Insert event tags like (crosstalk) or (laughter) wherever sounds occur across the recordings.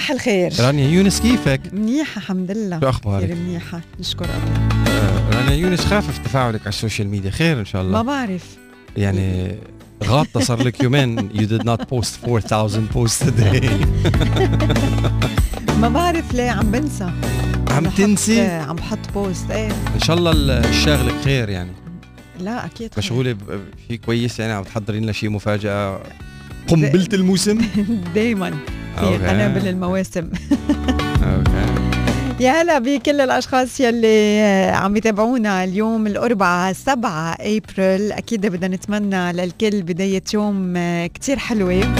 صباح الخير. رانيا يونس كيفك؟ منيحة الحمد لله. شو أخبارك؟ كثير منيحة. نشكر الله. آه، رانيا يونس خافف تفاعلك على ال social media؟ خير إن شاء الله ما بعرف. يعني غاطة صار لك يومين you did not post 4000 posts a day. (laughs) ما بعرف ليه عم بنسى. عم تنسي؟ عم بحط post إيه. إن شاء الله الشاغلك خير يعني. لا أكيد مشغولة شيء كويس يعني عم تحضرين لنا شيء مفاجأة. قنبلة الموسم؟ (laughs) دايما. في. قنابل المواسم. (laughs) يا هلا بكل الأشخاص يلي عم يتابعونا اليوم الأربعاء 7 أبريل. أكيد بدنا نتمنى للكل بداية يوم كتير حلوة.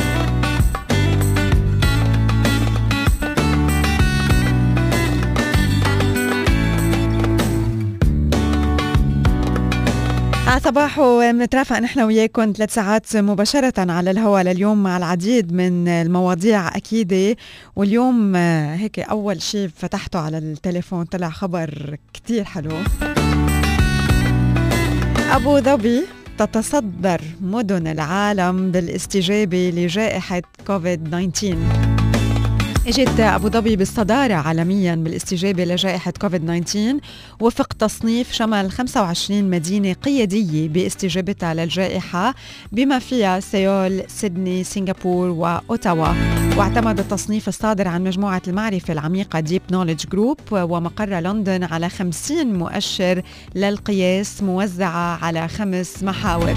على صباحو بنترافق نحن وياكم ثلاث ساعات مباشرة على الهواء لليوم مع العديد من المواضيع أكيدة واليوم هيك أول شيء فتحته على التليفون طلع خبر كتير حلو. أبو ظبي تتصدر مدن العالم بالاستجابة لجائحة كوفيد 19 إجت أبو ظبي بالصدارة عالميا بالاستجابة لجائحة كوفيد 19 وفق تصنيف شمل 25 مدينة قيادية باستجابتها للجائحة بما فيها سيول، سيدني، سنغافور وأوتاوا. واعتمد التصنيف الصادر عن مجموعة المعرفة العميقة ديب نوليدج جروب ومقر لندن على 50 مؤشر للقياس موزعة على خمس محاور.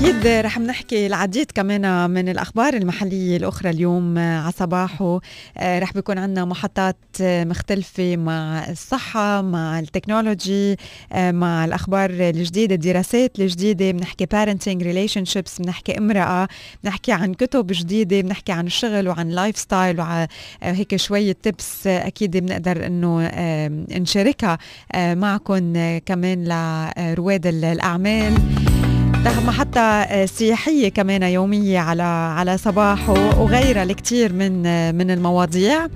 أكيد رح نحكي العديد كمان من الأخبار المحلية الأخرى اليوم على صباحه. آه، رح بيكون عندنا محطات مختلفة مع الصحة مع التكنولوجي آه، مع الأخبار الجديدة الدراسات الجديدة. بنحكي parenting relationships بنحكي امرأة بنحكي عن كتب جديدة بنحكي عن الشغل وعن لايف ستايل وهيك شوية تبس أكيد بنقدر آه، نشاركها آه، معكم كمان لرواد الأعمال. ده محطة آه، سياحية كمان يومية على على صباحه وغيرها الكثير من آه، من المواضيع.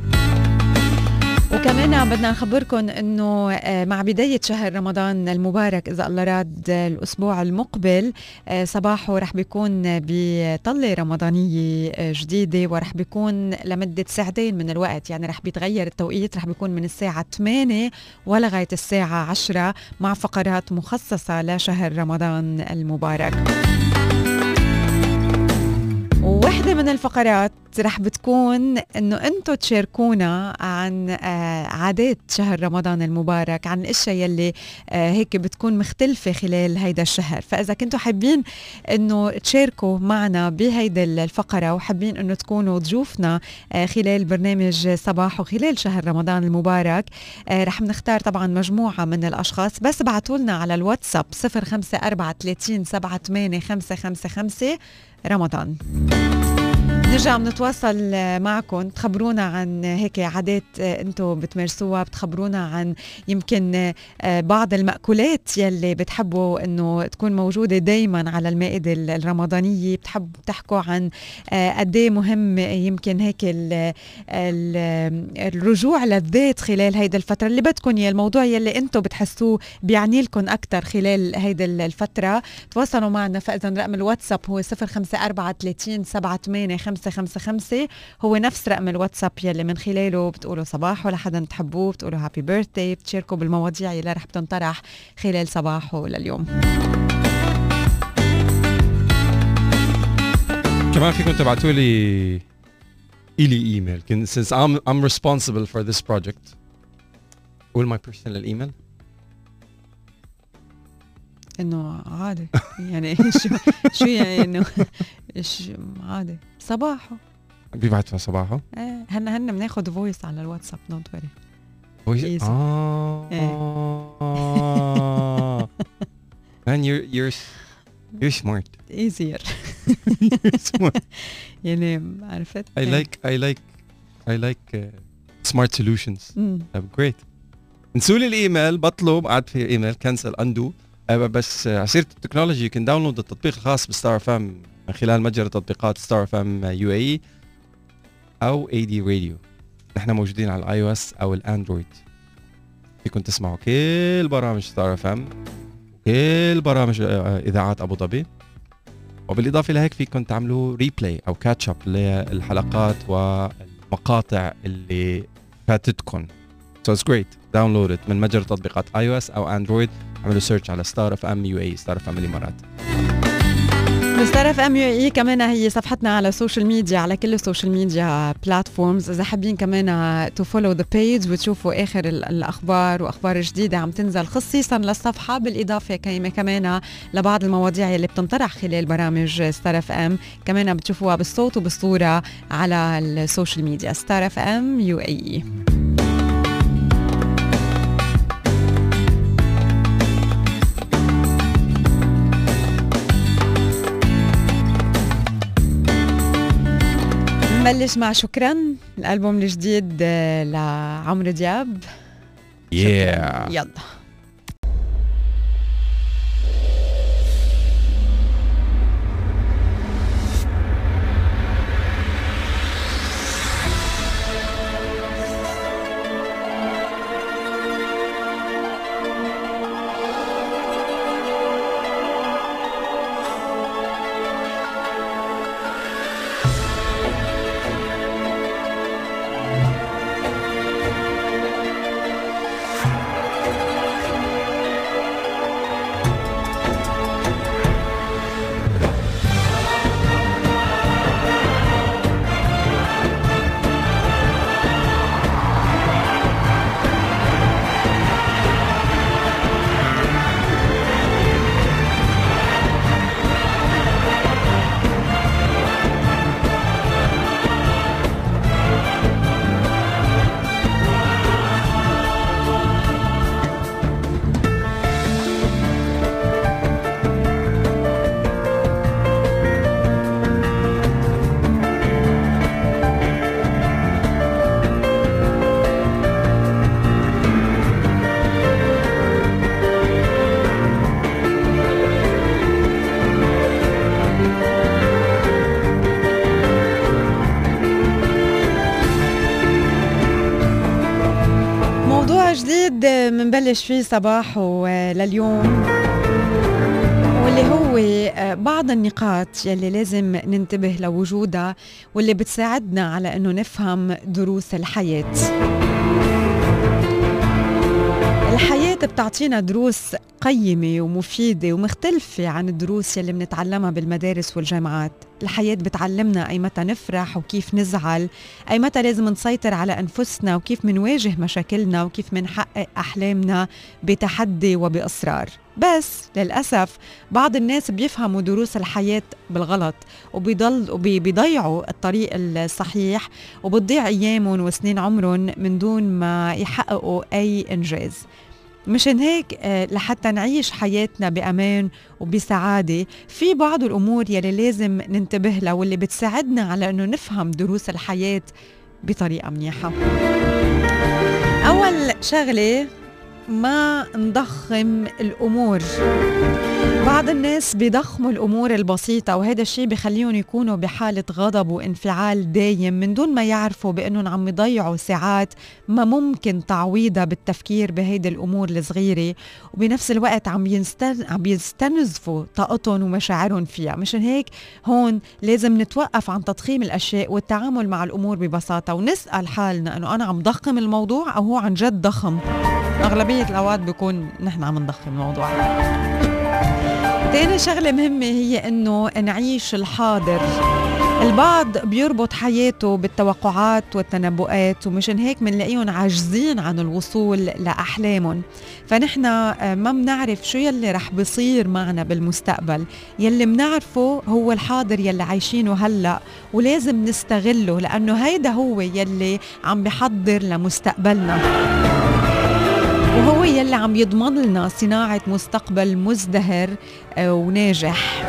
وكمان بدنا نخبركم إنه آه، مع بداية شهر رمضان المبارك إذا الله راد الأسبوع المقبل آه، صباحه رح بيكون بطلة رمضانية آه، جديدة ورح بيكون لمدة ساعتين من الوقت. يعني رح بيتغير التوقيت رح بيكون من الساعة 8 ولغاية الساعة 10 مع فقرات مخصصة لشهر رمضان المبارك. وواحدة من الفقرات رح بتكون إنه أنتم تشاركونا عن آه، عادات شهر رمضان المبارك عن الأشياء يلي آه، هيك بتكون مختلفة خلال هيدا الشهر. فإذا كنتوا حابين إنه تشاركوا معنا بهيدا الفقرة وحابين إنه تكونوا ضيوفنا آه، خلال برنامج صباح وخلال شهر رمضان المبارك رح نختار طبعا مجموعة من الأشخاص. بس بعتوا لنا على الواتساب 054 38 555 رمضان. نرجع بنتواصل معكم. تخبرونا عن هيك عادات أنتم بتمارسوها بتخبرونا عن يمكن بعض المأكولات يلي بتحبوا انه تكون موجودة دايما على المائدة الرمضانية. بتحبوا تحكوا عن قد إيه مهم يمكن هيك ال ال الرجوع للذات خلال هيدا الفترة. اللي بدكم يا الموضوع يلي أنتم بتحسوه بيعني لكم أكثر خلال هيدا الفترة. تواصلوا معنا فاذا رقم الواتساب هو 054 38 555 هو نفس رقم الواتساب يلي من خلاله بتقولوا صباح لحدا بتحبوه بتقولوا هابي بيرثدي بتشاركوا بالمواضيع يلي رح بتنطرح خلال صباحه لليوم. كمان فيكم تبعتوا لي إلي إيميل since I'm I'm responsible for this project قول my personal email. إنه عادي. يعني (laughs) شو شو يعني إنه (laughs) عادي. صباحه بيبعتوا صباحه إيه هن هن بناخذ فويس على الواتساب دونت وري Voice- Easy. آه. (laughs) man you're you're you're smart. ايزير يعني عرفت؟ I like I like I like uh, smart solutions. طب great. لي الإيميل بطلب قعد في إيميل كنسل اندو بس آه، على سيره التكنولوجي يمكن داونلود التطبيق الخاص بستار فام من خلال متجر تطبيقات ستار فام يو إي أو اي دي راديو نحن موجودين على الاي أو اس أو الأندرويد. فيكم تسمعوا كل برامج ستار فام كل برامج آه، إذاعات أبو ظبي. وبالإضافة لهيك فيكم تعملوا ريبلاي أو كاتش اب للحلقات والمقاطع اللي فاتتكم سو اتس جريت داونلود من متجر تطبيقات اي أو اس أو اندرويد اعملوا سيرش على ستار اف ام يو اي ستار اف ام الإمارات. مستر اف ام يو اي كمان هي صفحتنا على السوشيال ميديا على كل السوشيال ميديا بلاتفورمز إذا حابين كمان تو فولو ذا بيج وتشوفوا آخر الأخبار وأخبار جديدة عم تنزل خصيصا للصفحة بالإضافة كمان لبعض المواضيع اللي بتنطرح خلال برامج ستار اف ام كمان بتشوفوها بالصوت وبالصورة على السوشيال ميديا ستار اف ام يو اي نبلش مع شكرا الألبوم الجديد آه، لعمرو دياب. Yeah. يلا. منبلش فيه صباح لليوم واللي هو آه، بعض النقاط يلي لازم ننتبه لوجودها واللي بتساعدنا على إنه نفهم دروس الحياة بتعطينا دروس قيمة ومفيدة ومختلفة عن الدروس يلي بنتعلمها بالمدارس والجامعات. الحياة بتعلمنا أي متى نفرح وكيف نزعل أي متى لازم نسيطر على أنفسنا وكيف منواجه مشاكلنا وكيف منحقق أحلامنا بتحدي وبإصرار. بس للأسف بعض الناس بيفهموا دروس الحياة بالغلط وبيضل وبيضيعوا الطريق الصحيح وبتضيع أيامهم وسنين عمرهم من دون ما يحققوا أي إنجاز. مشان هيك آه، لحتى نعيش حياتنا بأمان وبسعادة في بعض الأمور يلي لازم ننتبه لها واللي بتساعدنا على أنه نفهم دروس الحياة بطريقة منيحة. أول شغلة ما نضخم الأمور. بعض الناس بيضخموا الأمور البسيطة وهذا الشيء بخليهم يكونوا بحالة غضب وانفعال دايم من دون ما يعرفوا بأنهم عم يضيعوا ساعات ما ممكن تعويضها بالتفكير بهيدي الأمور الصغيرة وبنفس الوقت عم. عم يستنزفوا طاقتهم ومشاعرهم فيها مشان هيك هون لازم نتوقف عن تضخيم الأشياء والتعامل مع الأمور ببساطة ونسأل حالنا أنه أنا عم ضخم الموضوع أو هو عن جد ضخم أغلبية الأوقات بيكون نحن عم نضخم الموضوع تاني شغلة مهمة هي إنه نعيش الحاضر. البعض بيربط حياته بالتوقعات والتنبؤات ومشان هيك بنلاقيهم عاجزين عن الوصول لأحلامهم. فنحن آه، ما بنعرف شو يلي رح بيصير معنا بالمستقبل. يلي بنعرفه هو الحاضر يلي عايشينه هلأ ولازم نستغله لأنه هيدا هو يلي عم بحضر لمستقبلنا. وهو يلي عم يضمن لنا صناعة مستقبل مزدهر آه، وناجح.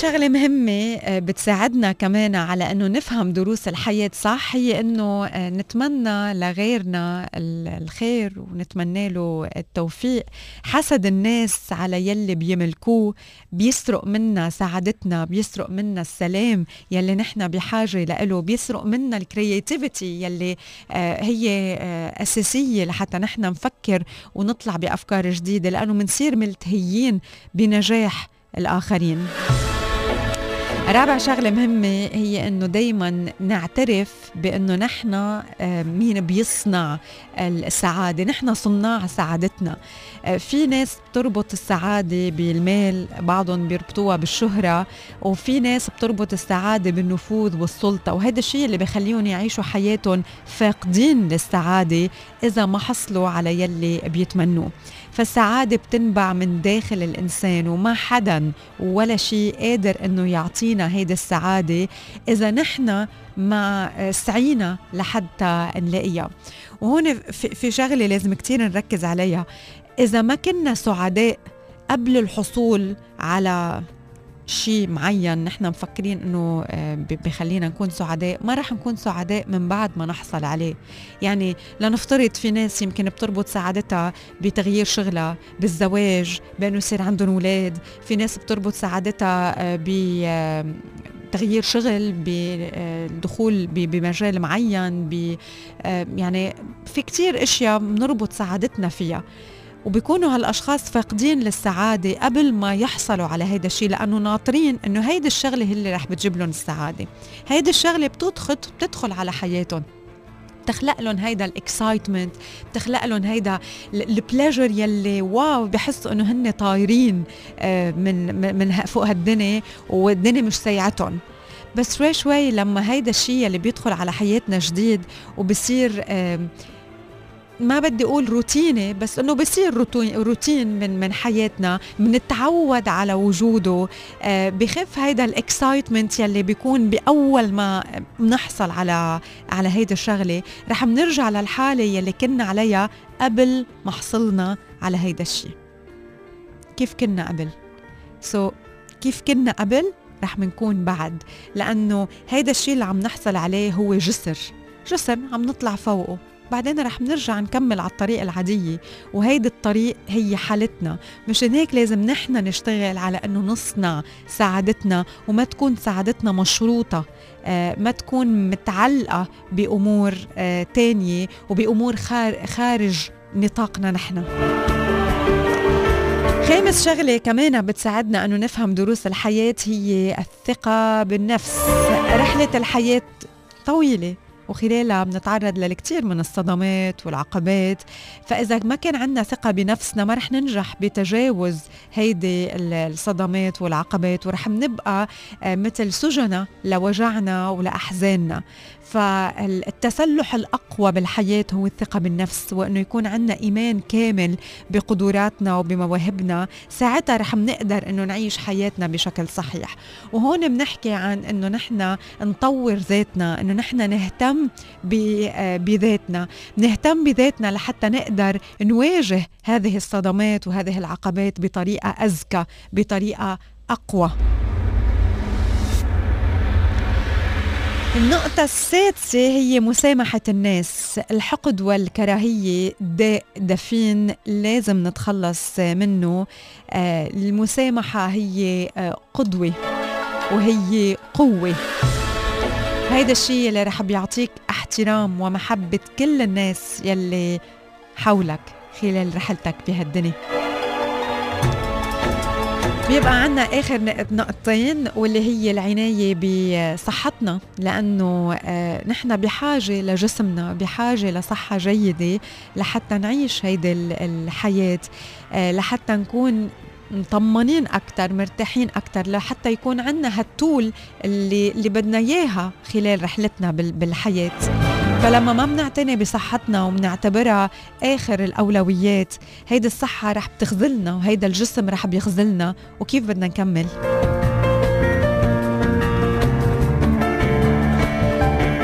شغلة مهمة آه، بتساعدنا كمان على إنه نفهم دروس الحياة صح هي إنه آه، نتمنى لغيرنا الخير ونتمنى له التوفيق. حسد الناس على يلي بيملكوه بيسرق منا سعادتنا بيسرق منا السلام يلي نحن بحاجة له بيسرق منا الكرياتيفيتي يلي آه، هي أساسية لحتى نحن نفكر ونطلع بأفكار جديدة لأنه منصير ملتهيين بنجاح الآخرين. رابع شغلة مهمة هي إنه دايما نعترف بإنه نحن آه، مين بيصنع السعادة؟ نحن صناع سعادتنا. آه، في ناس بتربط السعادة بالمال بعضهم بيربطوها بالشهرة وفي ناس بتربط السعادة بالنفوذ والسلطة. وهذا الشيء اللي بخليهم يعيشوا حياتهم فاقدين للسعادة إذا ما حصلوا على يلي بيتمنوه. فالسعادة بتنبع من داخل الإنسان وما حدا ولا شيء قادر إنه يعطينا هيدي السعادة إذا نحن ما سعينا لحتى نلاقيها. وهون في شغلة لازم كتير نركز عليها. إذا ما كنا سعداء قبل الحصول على شيء معين نحن مفكرين إنه آه، بخلينا نكون سعداء ما رح نكون سعداء من بعد ما نحصل عليه. يعني لنفترض في ناس يمكن بتربط سعادتها بتغيير شغلها بالزواج بأنه يصير عندهم أولاد. في ناس بتربط سعادتها آه، ب آه، تغيير شغل بالدخول بمجال معين ب يعني في كتير أشياء بنربط سعادتنا فيها. وبيكونوا هالأشخاص فاقدين للسعادة قبل ما يحصلوا على هيدا الشيء لأنه ناطرين إنه هيدي الشغلة هي اللي رح بتجيب لهم السعادة. هيدي الشغلة بتدخل بتدخل على حياتهم. بتخلق لهم هيدا الإكسايتمنت بتخلق لهم هيدا البلاجر يلي واو بحسوا إنه هن طايرين آه، من من فوق هالدنيا والدنيا مش سيعتهم. بس شوي شوي لما هيدا الشيء اللي بيدخل على حياتنا جديد وبصير ما بدي أقول روتيني بس إنه بصير روتين من من حياتنا بنتعود على وجوده. آه بخف هيدا الإكسايتمنت يلي بيكون بأول ما بنحصل على على هيدا الشغلة. رح بنرجع للحالة يلي كنا عليها قبل ما حصلنا على هيدا الشيء كيف كنا قبل؟ سو so, كيف كنا قبل؟ رح بنكون بعد. لأنه هيدا الشيء اللي عم نحصل عليه هو جسر. جسر عم نطلع فوقه. بعدين رح نرجع نكمل على الطريق العادية وهيدي الطريق هي حالتنا. مشان هيك لازم نحن نشتغل على أنه نصنع سعادتنا وما تكون سعادتنا مشروطة. آه ما تكون متعلقة بأمور آه تانية وبأمور خارج نطاقنا نحن. خامس شغلة كمان بتساعدنا أنه نفهم دروس الحياة هي الثقة بالنفس. رحلة الحياة طويلة. وخلالها بنتعرض للكثير من الصدمات والعقبات. فإذا ما كان عندنا ثقة بنفسنا ما رح ننجح بتجاوز هيدي الصدمات والعقبات ورح نبقى آه، مثل سجنة لوجعنا ولأحزاننا. فالتسلح الأقوى بالحياة هو الثقة بالنفس وأنه يكون عندنا إيمان كامل بقدراتنا وبمواهبنا. ساعتها رح نقدر أنه نعيش حياتنا بشكل صحيح. وهون بنحكي عن أنه نحن نطور ذاتنا أنه نحن نهتم بذاتنا. نهتم بذاتنا لحتى نقدر نواجه هذه الصدمات وهذه العقبات بطريقة أذكى بطريقة أقوى. النقطة السادسة هي مسامحة الناس. الحقد والكراهية داء دفين لازم نتخلص منه. آه، المسامحة هي آه، قدوة وهي قوة. هيدا الشيء اللي رح بيعطيك احترام ومحبة كل الناس يلي حولك خلال رحلتك بهالدنيا. بيبقى عنا آخر نقطتين واللي هي العناية بصحتنا لأنه آه، نحن بحاجة لجسمنا بحاجة لصحة جيدة لحتى نعيش هيدي الحياة آه، لحتى نكون مطمنين أكتر مرتاحين أكتر لحتى يكون عنا هالتول اللي, اللي بدنا إياها خلال رحلتنا بالحياة. فلما ما بنعتني بصحتنا وبنعتبرها آخر الأولويات هيدي الصحة رح بتخذلنا وهيدا الجسم رح بيخذلنا وكيف بدنا نكمل؟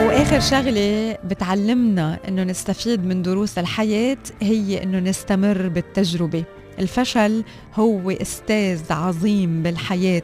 وآخر شغلة بتعلمنا إنه نستفيد من دروس الحياة هي إنه نستمر بالتجربة. الفشل هو أستاذ عظيم بالحياة.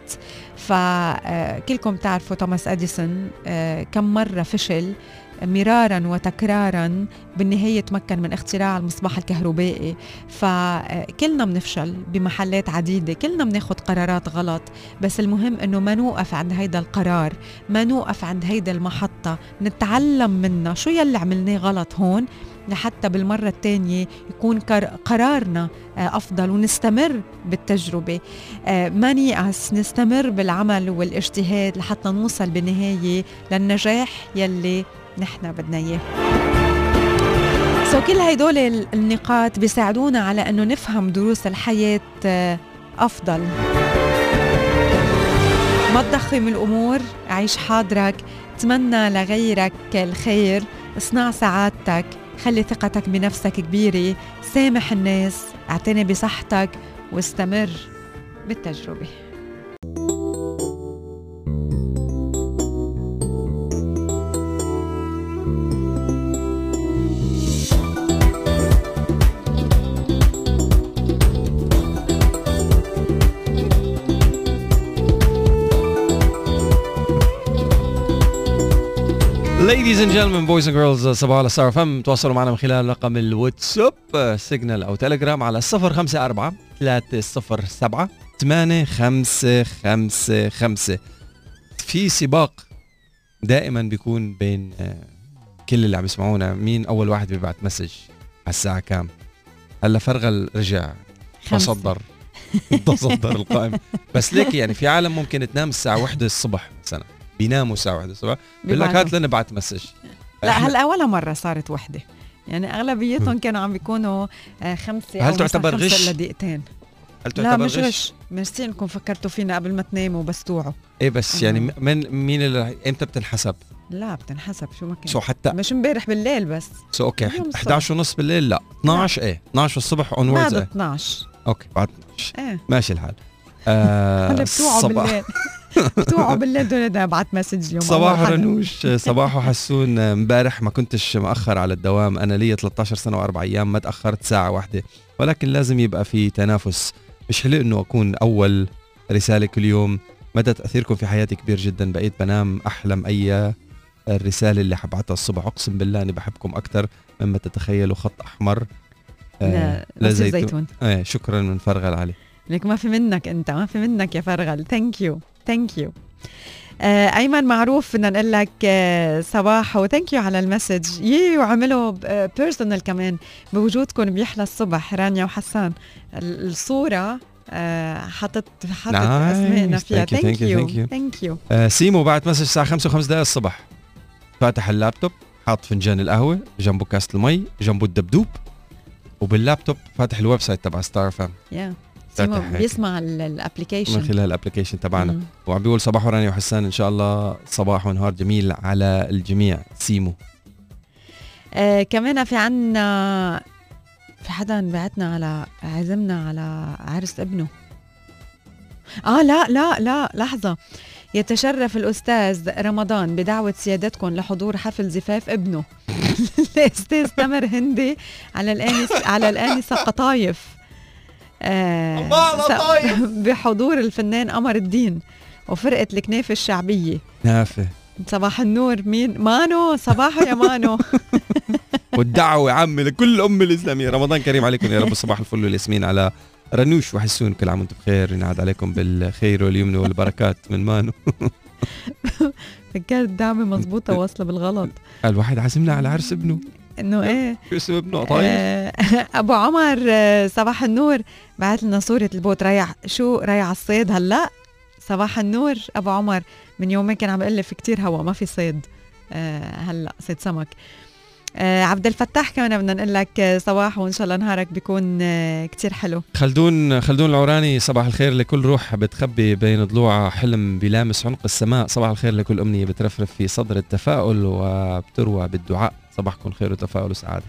فكلكم تعرفوا توماس أديسون آه، كم مرة فشل مرارا وتكرارا بالنهاية تمكن من اختراع المصباح الكهربائي. فكلنا بنفشل بمحلات عديدة كلنا بناخد قرارات غلط بس المهم إنه ما نوقف عند هيدا القرار ما نوقف عند هيدا المحطة نتعلم منها. شو يلي عملناه غلط هون؟ لحتى بالمرة الثانية يكون قرارنا آه، أفضل ونستمر بالتجربة. آه، ما نيأس نستمر بالعمل والإجتهاد لحتى نوصل بالنهاية للنجاح يلي نحن بدنا إياه. سو كل هيدول النقاط بيساعدونا على إنه نفهم دروس الحياة آه، أفضل. ما تضخم الأمور عيش حاضرك تمنى لغيرك الخير اصنع سعادتك خلي ثقتك بنفسك كبيرة سامح الناس اعتني بصحتك واستمر بالتجربة. Ladies and gentlemen, boys and girls صباح على ستار فم تواصلوا معنا من خلال رقم الواتساب سيجنال أو تليجرام على 054 307 8555 في سباق دائما بيكون بين آه، كل اللي عم يسمعونا. مين أول واحد بيبعت مسج على الساعة كام؟ هلا فرغل رجع. تصدر. (laughs) تصدر القائمه بس ليك يعني في عالم ممكن تنام الساعة 1 الصبح مثلا. بيناموا الساعة 1 الصبح بيقول لك هات لنا بعت مسج. لا هلا ولا مرة صارت وحدة. يعني أغلبيتهم كانوا عم بيكونوا آه، خمسة هل تعتبر غش؟ الا دقيقتين هل تعتبر لا مش غش؟ ميرسي انكم فكرتوا فينا قبل ما تناموا بس توعوا. إيه بس يعني من مين اللي إمتى بتنحسب؟ لا بتنحسب. شو ما كان. سو حتى مش امبارح بالليل بس. سو أوكي 11 ونص بالليل؟ لا. 12 إيه؟ 12 الصبح اون بعد 12 أوكي بعد 12 إيه. ماشي الحال. (laughs) آه بتوعوا بالليل. (laughs) بتوعوا بالليل دول ابعت مسج اليوم. صباح رنوش صباح وحسون. امبارح ما كنتش مأخر على الدوام. أنا لي 13 سنة وأربع أيام ما تأخرت ساعة واحدة. ولكن لازم يبقى في تنافس. مش حلو إنه أكون أول رسالة كل يوم. مدى تأثيركم في حياتي كبير جدا. بقيت بنام أحلم أي الرسالة اللي حبعتها الصبح. أقسم بالله أني بحبكم أكثر مما تتخيلوا. خط أحمر آه لا زيتون. إيه شكرا من فرغل علي لك ما في منك أنت ما في منك يا فرغل. ثانك يو ثانك يو أيمن معروف بدنا نقول لك uh, صباح وثانك يو على المسج. يي وعملوا بيرسونال uh, كمان بوجودكم بيحلى الصبح رانيا وحسان. الصورة حطت حطت أسمائنا فيها. ثانك يو ثانك يو سيمو بعد مسج الساعة 5 و5 دقائق الصبح. فاتح اللابتوب حاط فنجان القهوة جنبه كاسه المي جنبه الدبدوب وباللابتوب فاتح الويب سايت تبع ستار فام yeah. بيسمع الابلكيشن من خلال الابلكيشن تبعنا. وعم بيقول صباح وراني وحسان إن شاء الله صباح ونهار جميل على الجميع. سيمو. آه كمان في عنا في حدا بعتنا على عزمنا على عرس ابنه. آه لا لا لا لحظة. يتشرف الأستاذ رمضان بدعوة سيادتكم لحضور حفل زفاف ابنه. (laughs) الأستاذ تمر هندي على الآنسة على الآنسة قطايف آه (laughs) بحضور الفنان قمر الدين وفرقة الكنافة الشعبية. نافة صباح النور مين؟ مانو صباحو يا مانو. (laughs) والدعوة عمي لكل الأمة الإسلامية. رمضان كريم عليكم يا رب. صباح الفل والياسمين على رنوش وحسون. كل عام وأنتم بخير. ينعاد عليكم بالخير واليمن والبركات من مانو. (laughs) فكرت دعمة مزبوطة واصلة بالغلط. الواحد عازمنا على عرس ابنه. إنه إيه شو اسم ابنه طيب أبو عمر آه، صباح النور. بعث لنا صورة البوت. رايح شو رايح على الصيد هلا؟ صباح النور أبو عمر. من يومين كان عم يقول لي في كتير هوا ما في صيد آه، هلا صيد سمك. آه عبد الفتاح كمان بدنا نقول لك صباح وإن شاء الله نهارك بيكون آه كتير حلو. خلدون خلدون العوراني صباح الخير لكل روح بتخبي بين ضلوعها حلم بلامس عنق السماء. صباح الخير لكل أمنية بترفرف في صدر التفاؤل وبتروى بالدعاء. صباحكم خير وتفاؤل وسعادة.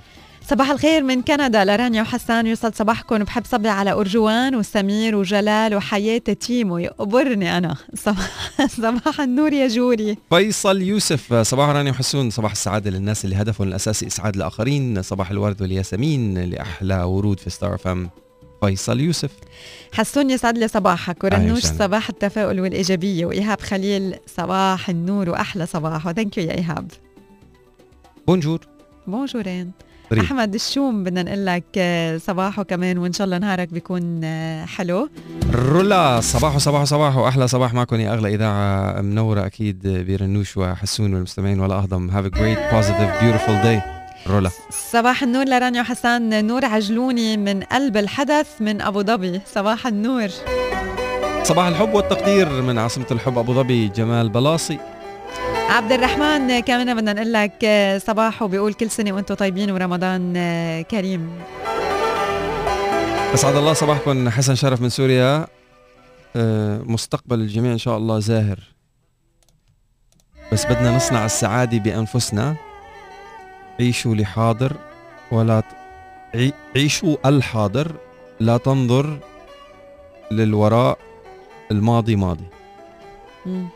صباح الخير من كندا لرانيا وحسان يسعد صباحكم بحب صبي على أرجوان وسمير وجلال وحياة تيمو. يقبرني أنا. صباح, (laughs) صباح النور يا جوري. فيصل يوسف صباح رانيا وحسون صباح السعادة للناس اللي هدفهم الأساسي إسعاد الآخرين صباح الورد والياسمين لأحلى ورود في ستار أف إم فيصل يوسف. حسون يسعد لي صباحك ورنوش وسهلا. صباح التفاؤل والإيجابية وإيهاب خليل صباح النور وأحلى صباح. و thank you يا إيهاب. بونجور. بونجورين. أحمد الشوم بدنا نقول لك آه، صباحه كمان وإن شاء الله نهارك بيكون آه، حلو. رولا صباح صباح صباح واحلى صباح معكم يا أغلى إذاعة منورة أكيد برنوش وحسون والمستمعين ولا أهضم. Have a great positive beautiful day. رولا. صباح النور لرانيا حسان نور عجلوني من قلب الحدث من أبو ظبي. صباح النور. صباح الحب والتقدير من عاصمة الحب أبو ظبي جمال بلاصي عبد الرحمن كمان بدنا نقول لك آه، صباح وبيقول كل سنة وأنتم طيبين ورمضان آه، كريم. أسعد الله صباحكم حسن شرف من سوريا. آه، مستقبل الجميع إن شاء الله زاهر. بس بدنا نصنع السعادة بأنفسنا. عيشوا لحاضر ولا ت... عي... عيشوا الحاضر. لا تنظر للوراء الماضي ماضي. مم.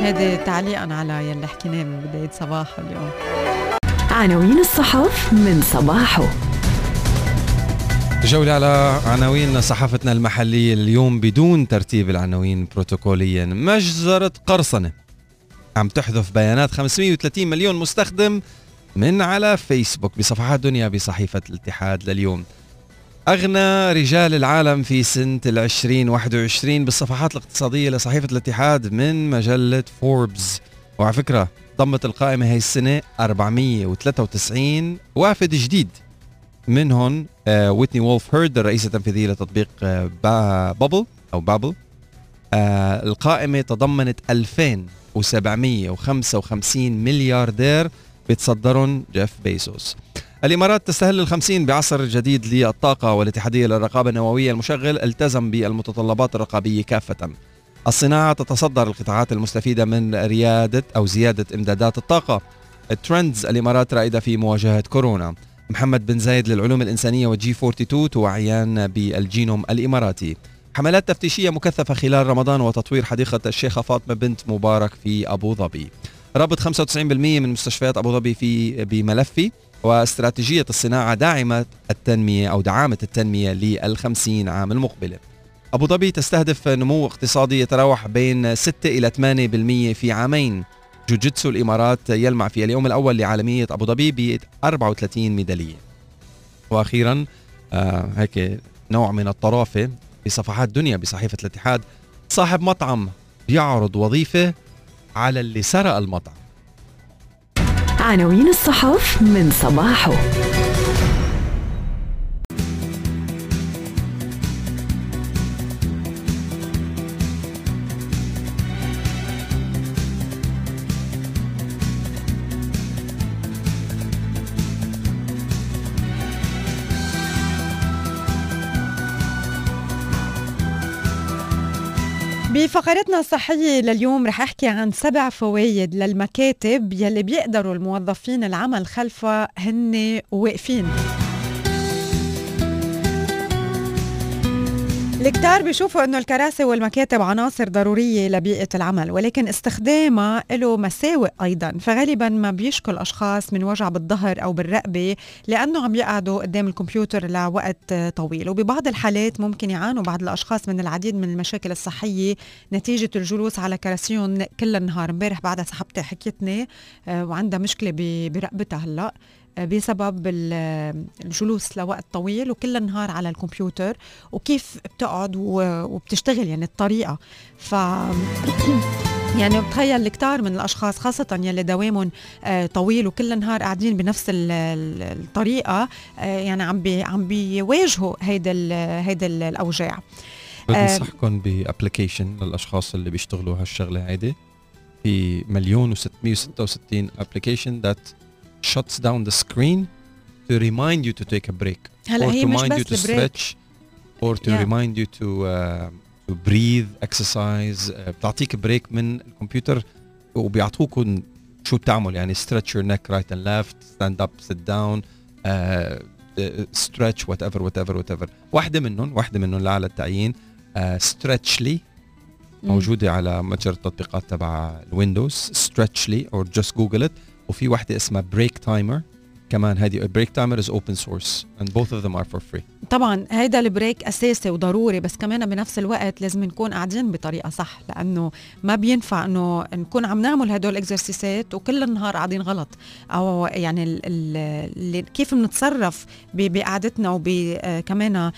هذا تعليقا على يلي حكيناه من بداية صباح اليوم. عناوين الصحف من صباحه. جولة على عناوين صحافتنا المحلية اليوم بدون ترتيب العناوين بروتوكوليا. مجزرة قرصنة. عم تحذف بيانات 530 مليون مستخدم من على فيسبوك. بصفحات دنيا بصحيفة الاتحاد لليوم. أغنى رجال العالم في سنة العشرين 21 بالصفحات الاقتصادية لصحيفة الاتحاد من مجلة فوربس وعلى فكرة ضمت القائمة هاي السنة 493 وافد جديد. منهم آه ويتني وولف هيرد الرئيسة التنفيذية لتطبيق آه با Bumble أو Bumble آه القائمة تضمنت 2755 ملياردير بيتصدرهم جيف بيزوس. الإمارات تستهل الخمسين بعصر جديد للطاقة والاتحادية للرقابة النووية المشغل التزم بالمتطلبات الرقابية كافة. الصناعة تتصدر القطاعات المستفيدة من ريادة أو زيادة إمدادات الطاقة. الترندز الإمارات رائدة في مواجهة كورونا. محمد بن زايد للعلوم الإنسانية وجي 42 توعيان بالجينوم الإماراتي. حملات تفتيشية مكثفة خلال رمضان وتطوير حديقة الشيخة فاطمة بنت مبارك في أبو ظبي. رابط 95% من مستشفيات أبو ظبي في بملفي. واستراتيجية الصناعة داعمة التنمية أو دعامة التنمية للخمسين عام المقبلة أبو ظبي تستهدف نمو اقتصادي يتراوح بين 6 إلى 8% في عامين. جوجيتسو الإمارات يلمع في اليوم الأول لعالمية أبو ظبي ب 34 ميدالية. وأخيرا آه هيك نوع من الطرافة في صفحات دنيا بصحيفة الاتحاد صاحب مطعم يعرض وظيفة على اللي سرق المطعم. عناوين الصحف من صباحه. بفقرتنا الصحية لليوم رح أحكي عن سبع فوائد للمكاتب يلي بيقدروا الموظفين العمل خلفها هن واقفين. الكتار بيشوفوا إنه الكراسي والمكاتب عناصر ضرورية لبيئة العمل ولكن استخدامها له مساوئ أيضا فغالبا ما بيشكو الاشخاص من وجع بالظهر أو بالرقبة لأنه عم يقعدوا قدام الكمبيوتر لوقت طويل. وببعض الحالات ممكن يعانوا بعض الأشخاص من العديد من المشاكل الصحية نتيجة الجلوس على كراسيهم كل النهار. امبارح بعدها صاحبتي حكيتني آه، وعندها مشكلة برقبتها هلأ. بسبب ال- الجلوس لوقت طويل وكل النهار على الكمبيوتر وكيف بتقعد وبتشتغل يعني الطريقة ف (clears throat) يعني بتخيل كتار من الأشخاص خاصة يلي دوامهم آه، طويل وكل النهار قاعدين بنفس ال- ال- الطريقة آه، يعني عم بي عم بيواجهوا هيدا ال- هيدا ال- الأوجاع آه. بنصحكم ب application للأشخاص اللي بيشتغلوا هالشغلة هيدي في مليون و666 application that shuts down the screen to remind you to take a break هلا or هي to مش remind you بس to البريك stretch or to Yeah. remind you to uh, to breathe exercise uh, بتعطيك بريك من الكمبيوتر وبيعطوكم شو بتعمل يعني stretch your neck right and left stand up sit down uh, uh, stretch whatever whatever whatever واحدة منهم واحدة منهم لا على التعيين uh, stretchly مم. موجودة على متجر التطبيقات تبع الويندوز stretchly or just google it وفي واحدة اسمها break timer. كمان هذه break timer is open source and both of them are for free. طبعا هيدا ال break أساسي وضروري بس كمان بنفس الوقت لازم نكون قاعدين بطريقة صح لأنه ما بينفع إنه نكون عم نعمل هدول ال exercise ات وكل النهار قاعدين غلط. أو يعني ال ال كيف بنتصرف بقعدتنا وكمان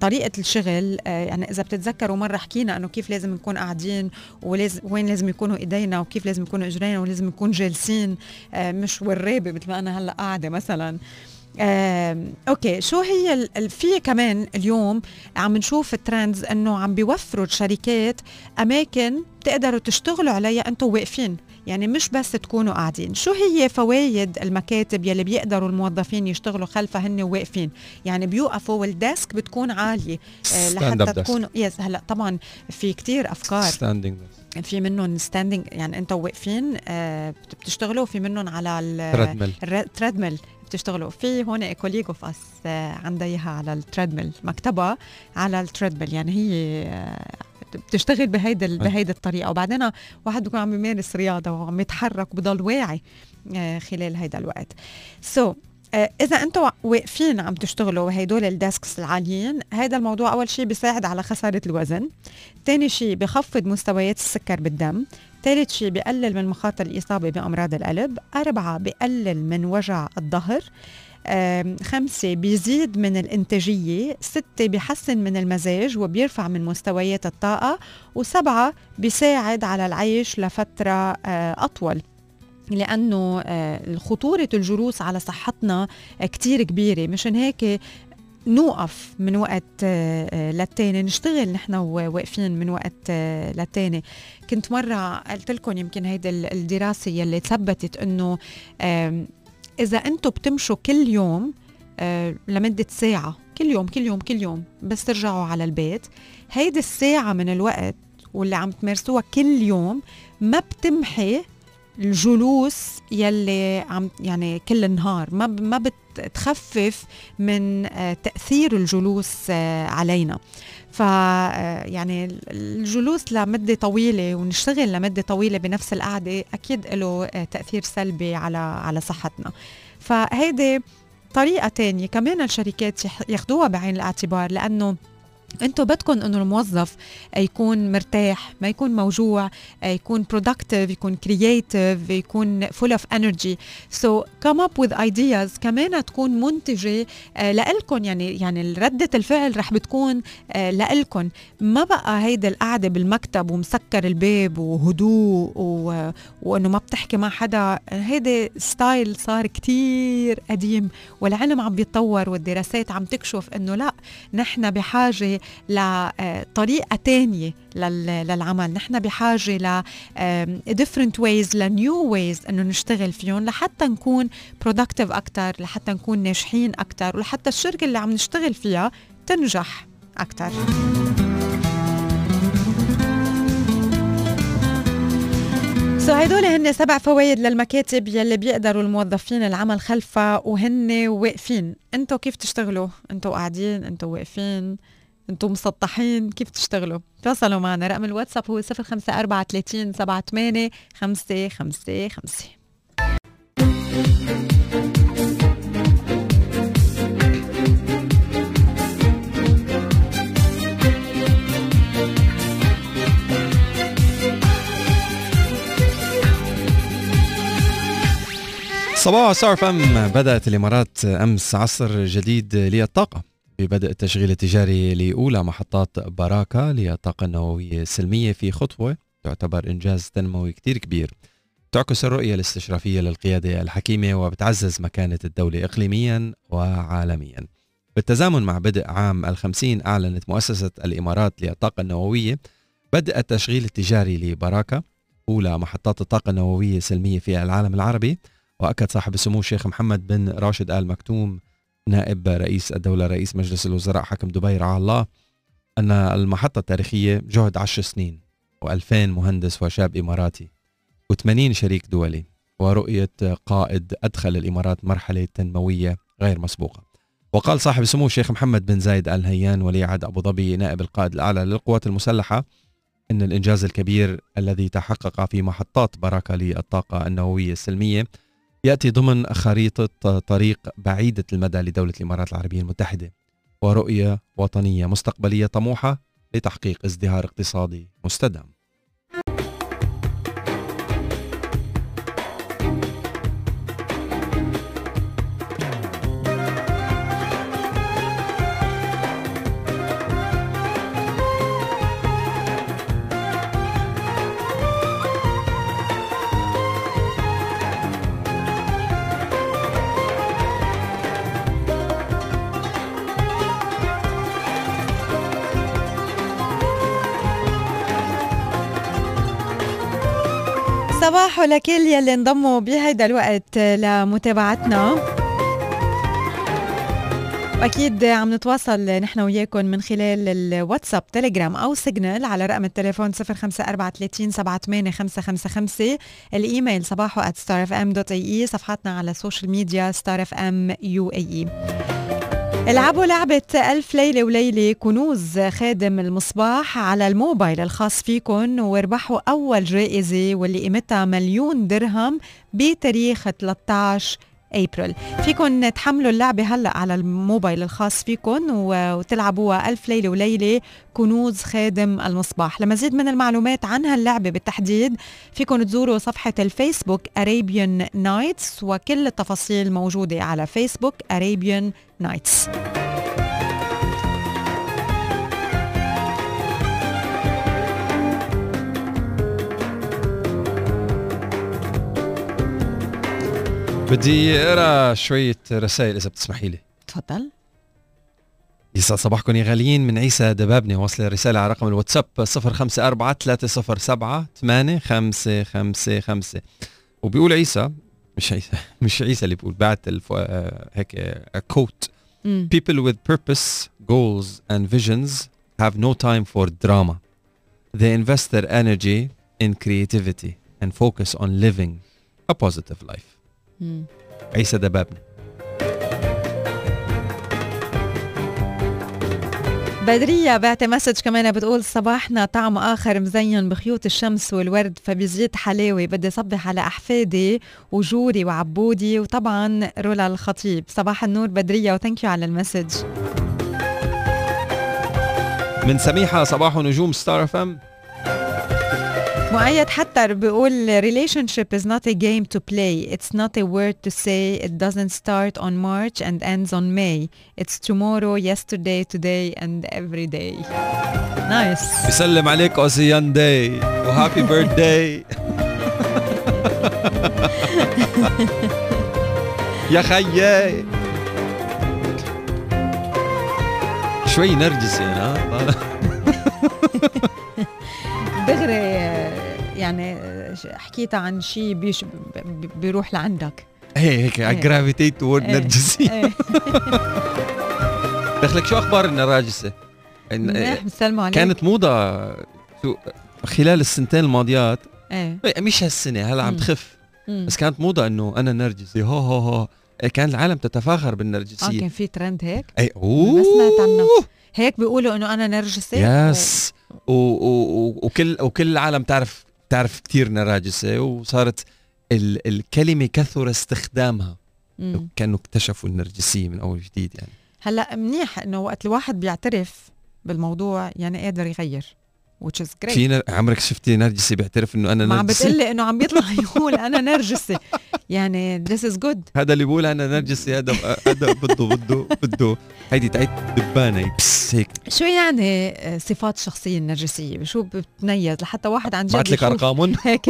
طريقة الشغل. آه، يعني إذا بتتذكروا مرة حكينا إنه كيف لازم نكون قاعدين ولازم وين لازم يكونوا إيدينا وكيف لازم يكونوا اجرينا ولازم نكون جالسين. آه، مش ورا مثل ما أنا هلأ قاعدة. مثلا. آه، okay شو هي في كمان اليوم عم نشوف ال trends إنه عم بيوفروا الشركات أماكن بتقدروا تشتغلوا عليها أنتم واقفين. يعني مش بس تكونوا قاعدين. شو هي فوايد المكاتب يلي بيقدروا الموظفين يشتغلوا خلفها هن واقفين؟ يعني بيوقفوا وال desk بتكون عالية آه لحتى تكونوا yes هلأ طبعا في كتير أفكار. standing في منهم standing يعني أنتم واقفين آه بتشتغلوا في منهم على ال treadmill بتشتغلوا. في هون colleague of us عندها إياها على ال treadmill مكتبها على ال treadmill يعني هي آه، بتشتغل بهيدي بهيدي الطريقة. وبعدين واحد بيكون عم يمارس رياضة وعم يتحرك وبضل واعي آه، خلال هيدا الوقت. so so, إذا أنتم واقفين عم تشتغلوا هدول ال desks العاليين هذا الموضوع أول شيء بيساعد على خسارة الوزن ثاني شيء بخفض مستويات السكر بالدم ثالث شيء بقلل من مخاطر الإصابة بأمراض القلب أربعة بقلل من وجع الظهر خمسة بيزيد من الإنتاجية ستة بيحسن من المزاج وبيرفع من مستويات الطاقة وسبعة بيساعد على العيش لفترة آه، أطول. لأنه آه، خطورة الجلوس على صحتنا كتير كبيرة. مشان هيك نوقف من وقت آه، للتاني. نشتغل نحن واقفين من وقت للتاني. كنت مرة قلت لكم يمكن هيدي الدراسة يلي ثبتت إنه إذا أنتم بتمشوا كل يوم آه لمدة ساعة كل يوم كل يوم كل يوم بس ترجعوا على البيت. هيدي الساعة من الوقت واللي عم تمارسوها كل يوم ما بتمحي الجلوس يلي عم يعني كل النهار. ما ما بتخفف من آه تأثير الجلوس آه علينا. ف آه، يعني الجلوس لمدة طويلة ونشتغل لمدة طويلة بنفس القعدة أكيد له تأثير سلبي على على صحتنا. فهيدي طريقة تانية كمان الشركات ياخذوها بعين الاعتبار لأنه أنتم بدكم انه الموظف يكون مرتاح ما يكون موجوع يكون productive يكون creative يكون full of energy. So come up with ideas كمان تكون منتجة آه، لإلكم يعني يعني ردة الفعل رح بتكون آه، لإلكم ما بقى هيدي القعدة بالمكتب ومسكر الباب وهدوء و... وإنه ما بتحكي مع حدا. هيدي ستايل صار كتير قديم والعلم عم بيتطور والدراسات عم تكشف إنه لا نحن بحاجة لطريقة تانية للعمل. نحن بحاجة ل different ways ل new ways إنه نشتغل فيهم لحتى نكون productive أكتر لحتى نكون ناجحين أكتر ولحتى الشركة اللي عم نشتغل فيها تنجح أكتر. سو هدول هن سبع فوائد للمكاتب يلي بيقدروا الموظفين العمل خلفها وهن واقفين. انتو كيف تشتغلوا؟ انتو قاعدين انتو واقفين أنتم مسطحين كيف تشتغلوا؟ تواصلوا معنا رقم الواتساب هو 054 38 555 صباح صار فم. بدأت الإمارات أمس عصر جديد للطاقة ببدء التشغيل التجاري لأولى محطات باراكا للطاقة النووية السلمية في خطوة تعتبر إنجاز تنموي كتير كبير. تعكس الرؤية الاستشرافية للقيادة الحكيمة وبتعزز مكانة الدولة إقليميا وعالميا. بالتزامن مع بدء عام الخمسين أعلنت مؤسسة الإمارات للطاقة النووية بدء التشغيل التجاري لباراكا أولى محطات الطاقة النووية السلمية في العالم العربي. وأكد صاحب السمو الشيخ محمد بن راشد آل مكتوم نائب رئيس الدولة رئيس مجلس الوزراء حكم دبي رعاه الله أن المحطة التاريخية جهد عشر سنين و2000 مهندس وشاب إماراتي و80 شريك دولي ورؤية قائد أدخل الإمارات مرحلة تنموية غير مسبوقة. وقال صاحب السمو الشيخ محمد بن زايد آل نهيان ولي عهد أبو ظبي نائب القائد الأعلى للقوات المسلحة إن الإنجاز الكبير الذي تحقق في محطات بركة للطاقة النووية السلمية يأتي ضمن خريطه طريق بعيدة المدى لدولة الإمارات العربية المتحدة ورؤية وطنية مستقبلية طموحة لتحقيق ازدهار اقتصادي مستدام. صباح لكل يلي انضموا بهيدا الوقت لمتابعتنا. أكيد عم نتواصل نحن وياكم من خلال الواتساب تليجرام أو سيجنال على رقم التليفون 0543 الإيميل صباحو at starfm.ae صفحاتنا على ال social media starfm UAE العبوا لعبة ألف ليلة وليلة كنوز خادم المصباح على الموبايل الخاص فيكن واربحوا أول جائزة واللي قيمتها مليون درهم بتاريخ 13 ابريل فيكن تحملوا اللعبة هلأ على الموبايل الخاص فيكن وتلعبوها ألف ليلة وليلة كنوز خادم المصباح. لمزيد من المعلومات عن هاللعبة بالتحديد فيكن تزوروا صفحة الفيسبوك Arabian Nights وكل التفاصيل موجودة على فيسبوك Arabian Nights. بدي أقرأ شوية رسائل إذا بتسمحي لي تفضل يسعد صباحكم يا غاليين من عيسى دبابني وصل رسالة على رقم الواتساب 054 307 8555 وبيقول عيسى مش عيسى (laughs) مش عيسى اللي بيقول بعت هيك كوت. People with purpose, goals and visions have no time for drama. They invest their energy in creativity and focus on living a positive life. مم. عيسى دبابني بدرية بعت message كمان بتقول صباحنا طعم آخر مزين بخيوط الشمس والورد فبيزيد حلاوة. بدي صبح على أحفادي وجوري وعبودي وطبعا رولا الخطيب. صباح النور بدرية و thank you على ال message. من سميحة صباح نجوم ستار اف ام مؤيد حتى بيقول relationship is not a game to play it's not a word to say it doesn't start on March and ends on May it's tomorrow yesterday today and every day nice بيسلم عليك اوزيان داي وهابي بيرثداي يا خيي شوي نرجسي انا طالع. دغري آه، يعني آه، حكيت عن شيء بيش بيروح لعندك هي هيك إيه. جرافيتيت تورد إيه. نرجسي إيه. (laughs) دخلك شو أخبار النراجسة؟ منيح بسلموا عليك كانت موضة خلال السنتين الماضيات إيه مش هالسنة هلا عم. تخف. بس كانت موضة إنه أنا نرجسي هو هو هو كان العالم تتفاخر آه بالنرجسيه كان في ترند هيك اي اوه ما سمعت عنه. هيك بيقولوا إنه أنا نرجسي يس و و و وكل وكل العالم تعرف تعرف كثير نراجسه وصارت ال الكلمة كثر استخدامها. كانوا اكتشفوا النرجسيه من أول جديد يعني. هلأ منيح إنه وقت الواحد بيعترف بالموضوع يعني قادر يغير. Which is great. في. عمرك شفتي نرجسي بيعترف إنه أنا ما عم نرجسي؟ بتقلي إنه عم بيطلع (laughs) يقول أنا نرجسي. يعني this is good. هذا اللي بيقول أنا نرجسي هذا هذا بده بده بده. هيدي تاعت دبانة. بس هيك. شو يعني آه، صفات الشخصية النرجسية بشو بتميز لحتى واحد عن جد بعت لك أرقامهم. (laughs) هيك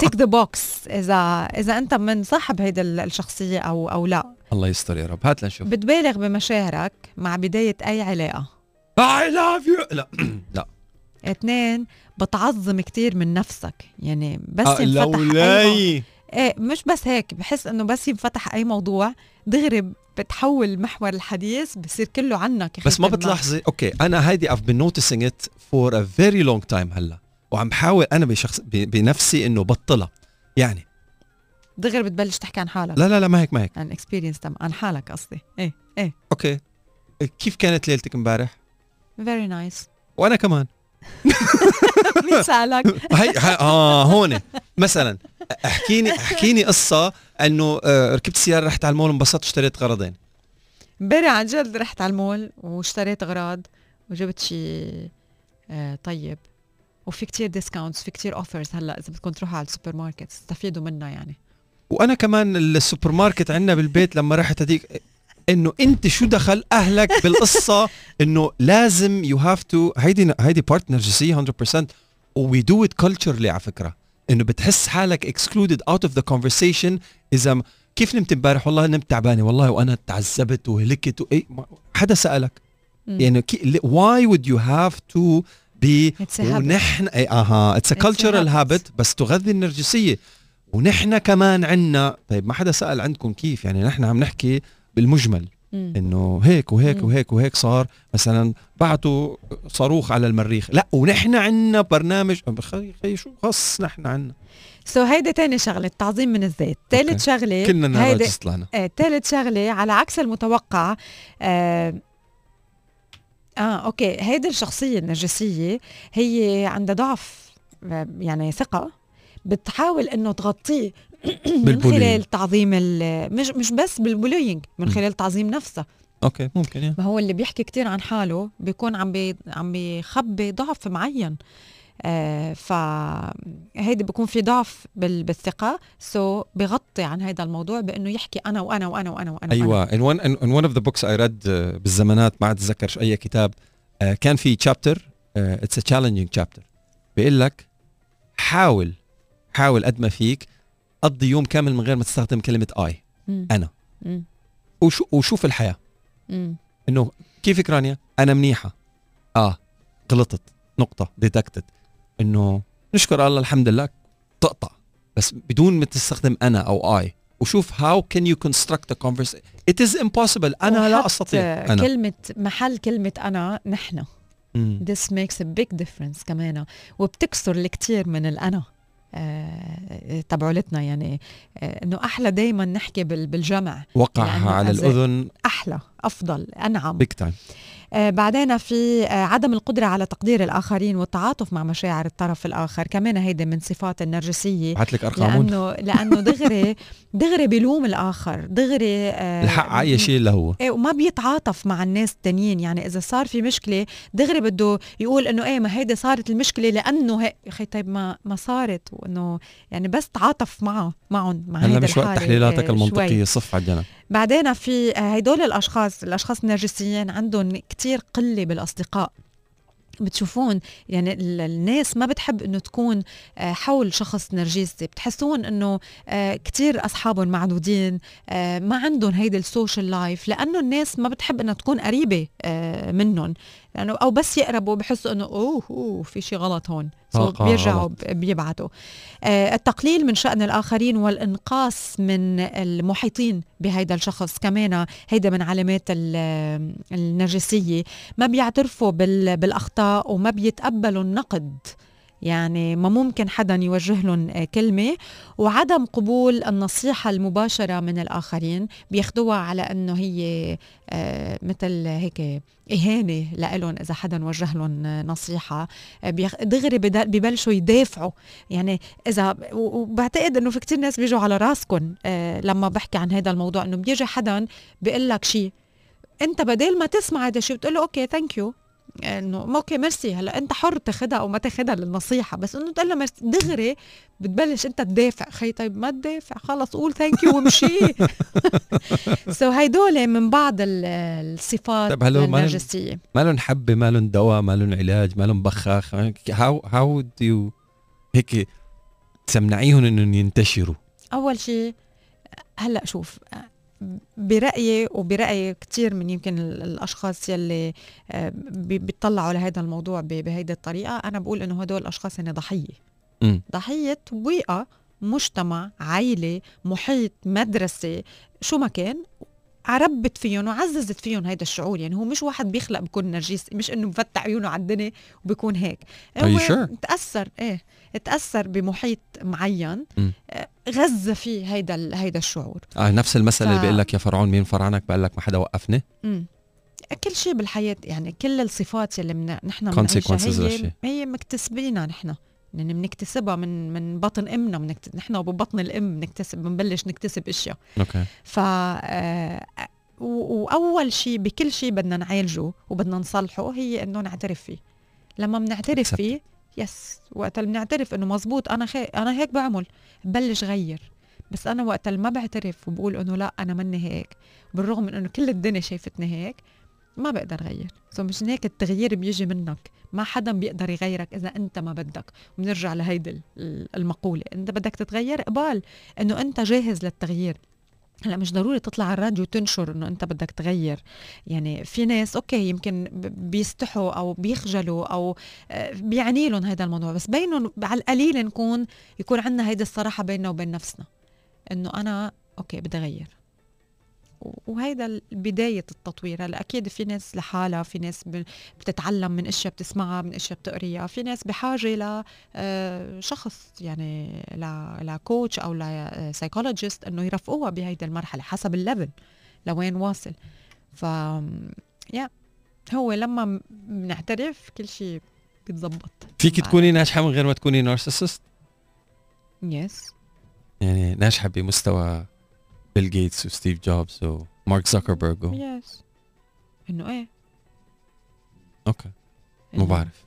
tick the box إذا إذا أنت من صاحب هيدا ال- الشخصية أو أو لا. الله يستر يا رب. هات لنشوف. بتبالغ بمشاعرك مع بداية أي علاقة؟ I love you لا (clears throat) لا. اثنين بتعظم كتير من نفسك. يعني بس آه، ينفتح أي إيه مش بس هيك بحس إنه بس ينفتح أي موضوع دغري بتحول محور الحديث بصير كله عنك بس ما. بتلاحظي okay أنا هيدي I've been noticing it for a very long time هلأ وعم بحاول أنا بشخص بنفسي إنه بطلها. يعني دغري بتبلش تحكي عن حالك. لا لا لا ما هيك ما هيك. عن experience تم عن حالك قصدي. إيه إيه. okay. كيف كانت ليلتك امبارح؟ very nice وأنا كمان. (laughs) مين سالك هي, آه هون. مثلا احكيني احكيني قصة إنه آه، ركبت سيارة رحت على المول انبسطت اشتريت غرضين. امبارح عن جد رحت على المول واشتريت اغراض وجبت شيء آه طيب. وفي كتير discounts في كتير offers هلأ إذا بدكم تروحوا على السوبر ماركت استفيدوا منها يعني. وأنا كمان السوبر ماركت عندنا بالبيت لما رحت هديك إنه أنت شو دخل أهلك (laughs) بالقصة؟ إنه لازم you have to هيدي هيدي part نرجسية 100% we do it culturally على فكرة. إنه بتحس حالك excluded out of the conversation إذا كيف نمت امبارح؟ والله نمت تعبانة. والله وأنا تعذبت وهلكت واي حدا سألك. يعني why to be It's a habit. ونحن اي آها. it's a cultural habit. habit بس تغذي النرجسية. ونحن كمان عنا. طيب ما حدا سأل عندكم كيف؟ يعني نحن عم نحكي بالمجمل. إنه هيك وهيك. وهيك وهيك صار. مثلا بعتوا صاروخ على المريخ. لا ونحن عنا برنامج. خي شو خص نحن عنا so هيدي تاني شغلة التعظيم من الذات ثالث. شغلة كلنا نرجس طلعنا آه، ثالث شغلة على عكس المتوقع آه, آه okay. هيدي الشخصية النرجسية هي عندها ضعف آه، يعني ثقة بتحاول إنه تغطيه من بال bullying. خلال تعظيم ال- مش مش بس بال bullying من. خلال تعظيم نفسها okay ممكن يعني ما هو اللي بيحكي كتير عن حاله بيكون عم بي عم بيخبي ضعف معين. آه فهيدي بيكون في ضعف بال- بالثقة so بغطي عن هذا الموضوع بأنه يحكي أنا وأنا وأنا وأنا وأنا أيوه one in one of the books I read uh, بالزمانات ما عاد أتذكر شو أي كتاب uh, كان في it's a challenging chapter. بيقول لك حاول حاول قد ما فيك قضي يوم كامل من غير ما تستخدم كلمة اي. أنا. مم. وشو وشوف الحياة. إنه كيفك رانيا أنا منيحة. آه. غلطت. نقطة. ديتكتد إنه نشكر الله الحمد لله. تقطع. بس بدون ما تستخدم أنا أو اي وشوف how can you construct a conversation it is impossible. أنا لا أستطيع. أنا. كلمة محل كلمة أنا نحن. مم. this makes a big difference كمان. وبتكسر الكثير من الأنا. آه، تبعولتنا يعني آه، إنه أحلى دايما نحكي بال- بالجمع. وقعها لأنه على الأذن. أحلى أفضل أنعم. big time آه، بعدين في آه، عدم القدرة على تقدير الآخرين والتعاطف مع مشاعر الطرف الآخر. كمان هيدي من صفات النرجسية. لك ارقامهم لأنه لأنه دغري (laughs) دغري بيلوم الآخر. دغري آه، الحق على اي شيء اللي هو. إيه وما بيتعاطف مع الناس التانيين. يعني إذا صار في مشكلة دغري بده يقول إنه إيه ما هيدي صارت المشكلة لأنه هيك أخي طيب ما ما صارت. وإنه يعني بس تعاطف معه معهم مع هلا مش وقت تحليلاتك إيه، المنطقية. شوي. صف على الجنب. بعدين في هيدول الأشخاص الأشخاص النرجسيين عندهم كتير قلة بالأصدقاء. بتشوفون يعني ال- الناس ما بتحب إنه تكون آه، حول شخص نرجسي. بتحسون إنه آه، كتير أصحابهم معدودين آه، ما عندهم هيدي ال social life لأنه الناس ما بتحب إنها تكون قريبة منهم. لأنه أو بس يقربوا بحسوا إنه أوه أوه في شيء غلط هون. سو طاقة بيرجعوا بيبعتوا. آه، التقليل من شأن الآخرين والإنقاص من المحيطين بهيدا الشخص كمان هيدا من علامات ال- النرجسية. ما بيعترفوا بال- بالأخطاء وما بيتقبلوا النقد. يعني ما ممكن حدا يوجه لهم آه، كلمة. وعدم قبول النصيحة المباشرة من الآخرين بياخدوها على أنه هي آه، مثل هيك إهانة لإلهم إذا حدا وجه لهم آه، نصيحة. دغري ببلشوا يدافعوا. يعني إذا و- وبعتقد إنه في كتير ناس بيجوا على راسكم لما بحكي عن هذا الموضوع إنه بيجي حدا بيقول لك شيء أنت بدل ما تسمع هذا الشيء بتقول له okay thank you إنه okay merci. هلأ أنت حر تاخدها أو ما تاخدها للنصيحة بس إنه تقول له ميرسي. دغري بتبلش أنت تدافع. خي طيب ما تدافع. خلص قول thank you وامشي. (laughs) so هيدول من بعض ال- الصفات طيب النرجسية. ما لهم حبة ما لهم دواء ما لهم علاج ما لهم بخاخ. how how do هيك تمنعيهم إنهم ينتشروا؟ أول شيء هلأ شوف برأيي وبرأي كتير من يمكن ال- الأشخاص يلي آه، بي- بيطلعوا لهذا الموضوع بهيدي الطريقة. أنا بقول إنه هدول الأشخاص هن ضحية. مم. ضحية بيئة مجتمع عائلة محيط مدرسة شو ما كان عربت فيهم وعززت فيهم هيدا الشعور. يعني هو مش واحد بيخلق بيكون نرجسي مش إنه مفتح عيونه على الدنيا وبيكون هيك. هو sure? تأثر إيه. تأثر بمحيط معين. آه، غذى فيه هيدا هيدا الشعور آه نفس المثل ف- اللي بيقول لك يا فرعون مين فرعنك بقول لك ما حدا وقفني مم. كل شيء بالحياة يعني كل الصفات يلي من نحن بنعيشها هي. هي مكتسبينها نحن يعني بنكتسبها من من بطن أمنا بنكت... نحن وببطن الأم بنكتسب بنبلش نكتسب أشياء okay ف آه، وأول شيء بكل شيء بدنا نعالجه وبدنا نصلحه هي إنه نعترف فيه لما بنعترف. فيه yes وقت اللي بنعترف إنه مزبوط أنا خي... أنا هيك بعمل ببلش غير. بس أنا وقت اللي ما بعترف وبقول إنه لا أنا مني هيك بالرغم من إنه كل الدنيا شايفتني هيك ما بقدر غير. so مشان هيك التغيير بيجي منك. ما حدا بيقدر يغيرك إذا أنت ما بدك. وبنرجع لهيدي ال- المقولة. إنت بدك تتغير قبال إنه أنت جاهز للتغيير. هلا مش ضروري تطلع على الراديو وتنشر إنه أنت بدك تغير. يعني في ناس okay يمكن بيستحوا أو بيخجلوا أو آه، بيعني لهم هذا الموضوع بس بينهم على القليل نكون يكون عندنا هيدي الصراحة بيننا وبين نفسنا. إنه أنا okay بدي أغير. وهيدا بداية التطوير. هلا أكيد في ناس لحالها في ناس بتتعلم من أشياء بتسمعها من أشياء بتقريها. في ناس بحاجة ل آه، يعني ل coach أو ل psychologist إنه يرفقوها بهيدي المرحلة حسب ال level لوين واصل. ف yeah هو لما بنعترف كل شيء بيتظبط فيك تكوني ناجحة من غير ما تكوني narcissist yes يعني ناجحة بمستوى بيل جيتس وستيف جوبز ومارك زوكربيرج و... yes انه إيه okay ما بعرف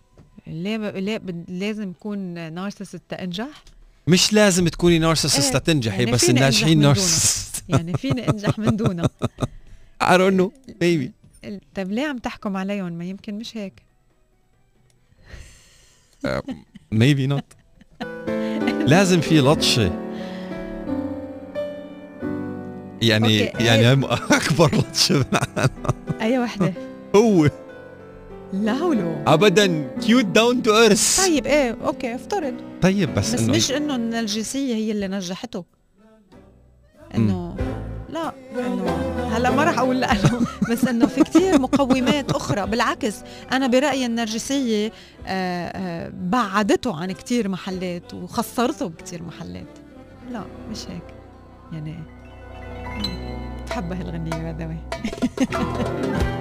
ليه ب... ليه ب... لازم يكون narcissist تنجح مش لازم تكوني narcissist إيه، لتنجحي يعني بس الناجحين narcissist يعني فيني انجح من دونها I don't know maybe. طيب ليه عم تحكم عليهم ما يمكن مش هيك. Maybe not. (laughs) لازم في لطشة. يعني okay، يعني. هم أكبر لطشة أي وحده هو. لا ولو ابدا quite down to earth طيب إيه okay افترض. طيب بس, بس إنه مش إنه النرجسيه هي اللي نجحته. إنه لا إنه هلا ما راح أقول لأنه (laughs) بس إنه في كتير مقومات أخرى. بالعكس أنا برأيي النرجسيه آه، آه، بعدته عن كتير محلات وخسرته بكتير محلات. لا مش هيك. يعني بحب هالغنية هذا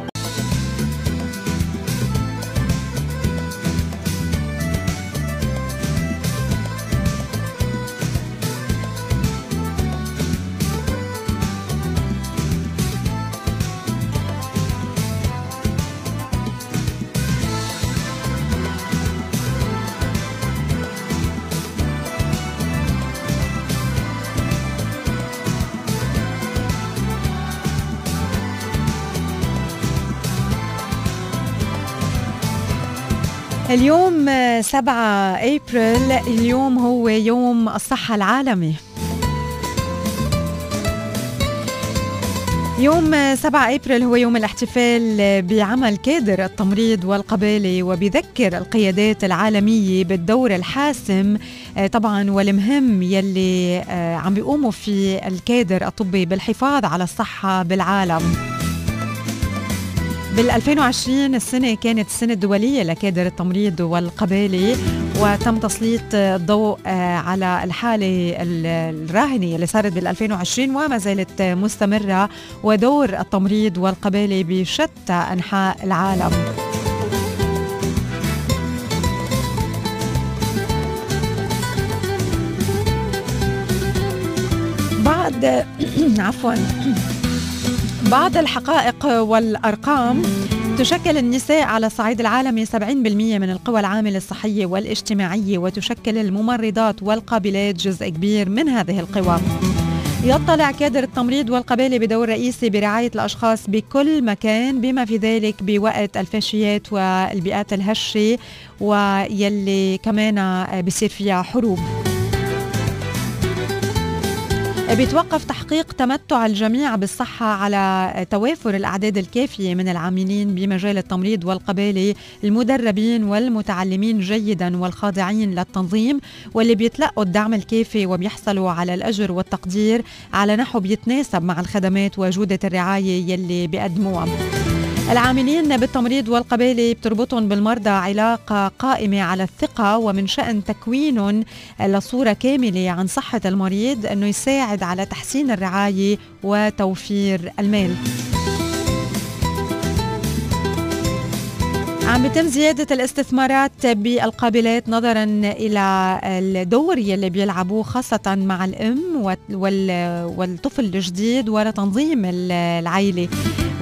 (laughs) اليوم آه، 7 أبريل. اليوم هو يوم الصحة العالمي. يوم آه، 7 أبريل هو يوم الاحتفال آه، بعمل كادر التمريض والقبالة وبذكر القيادات العالمية بالدور الحاسم آه، طبعا والمهم يلي آه، عم بيقوموا في الكادر الطبي بالحفاظ على الصحة بالعالم. بال 2020 السنة كانت السنة الدولية لكادر التمريض والقبالة وتم تسليط الضوء آه، على الحالة ال- الراهنة اللي صارت بال 2020 وما زالت مستمرة ودور التمريض والقبالة بشتى أنحاء العالم. بعد (coughs) عفوا. بعض الحقائق والأرقام تشكل النساء على الصعيد العالمي 70% من القوى العاملة الصحية والاجتماعية وتشكل الممرضات والقابلات جزء كبير من هذه القوى. يطلع كادر التمريض والقبالة بدور رئيسي برعاية الأشخاص بكل مكان بما في ذلك بوقت الفاشيات والبيئات الهشة ويلي كمان بصير فيها حروب. بيتوقف تحقيق تمتع الجميع بالصحة على توافر الأعداد الكافية من العاملين بمجال التمريض والقبالة المدربين والمتعلمين جيدا والخاضعين للتنظيم واللي بيتلقوا الدعم الكافي وبيحصلوا على الأجر والتقدير على نحو بيتناسب مع الخدمات وجودة الرعاية يلي بيقدموها. العاملين بالتمريض والقبالة بتربطهم بالمرضى علاقة قائمة على الثقة ومن شأن تكوينهم لصورة كاملة عن صحة المريض أنه يساعد على تحسين الرعاية وتوفير المال. عم بتم زيادة الاستثمارات بالقابلات نظرا إلى الدور يلي بيلعبوه خاصة مع الأم وال- والطفل الجديد ولتنظيم العائلة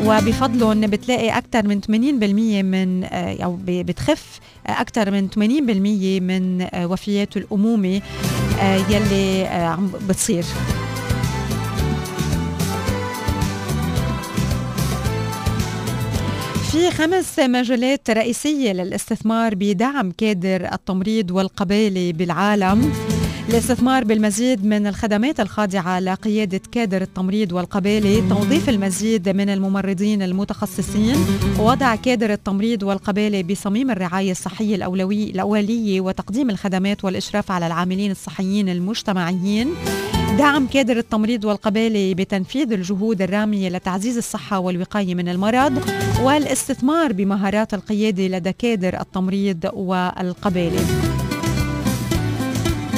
وبفضلهم بتلاقي أكثر من 80% من أو ب- بتخف أكثر من 80% من وفيات الأمومة يلي عم بتصير. في خمس مجالات رئيسية للاستثمار بدعم كادر التمريض والقبالة بالعالم. الاستثمار بالمزيد من الخدمات الخاضعة لقيادة كادر التمريض والقبالة توظيف المزيد من الممرضين المتخصصين. وضع كادر التمريض والقبالة بصميم الرعاية الصحية الأولوية الأولية وتقديم الخدمات والإشراف على العاملين الصحيين المجتمعيين. دعم كادر التمريض والقبالة بتنفيذ الجهود الرامية لتعزيز الصحة والوقاية من المرض. والاستثمار بمهارات القيادة لدى كادر التمريض والقبالة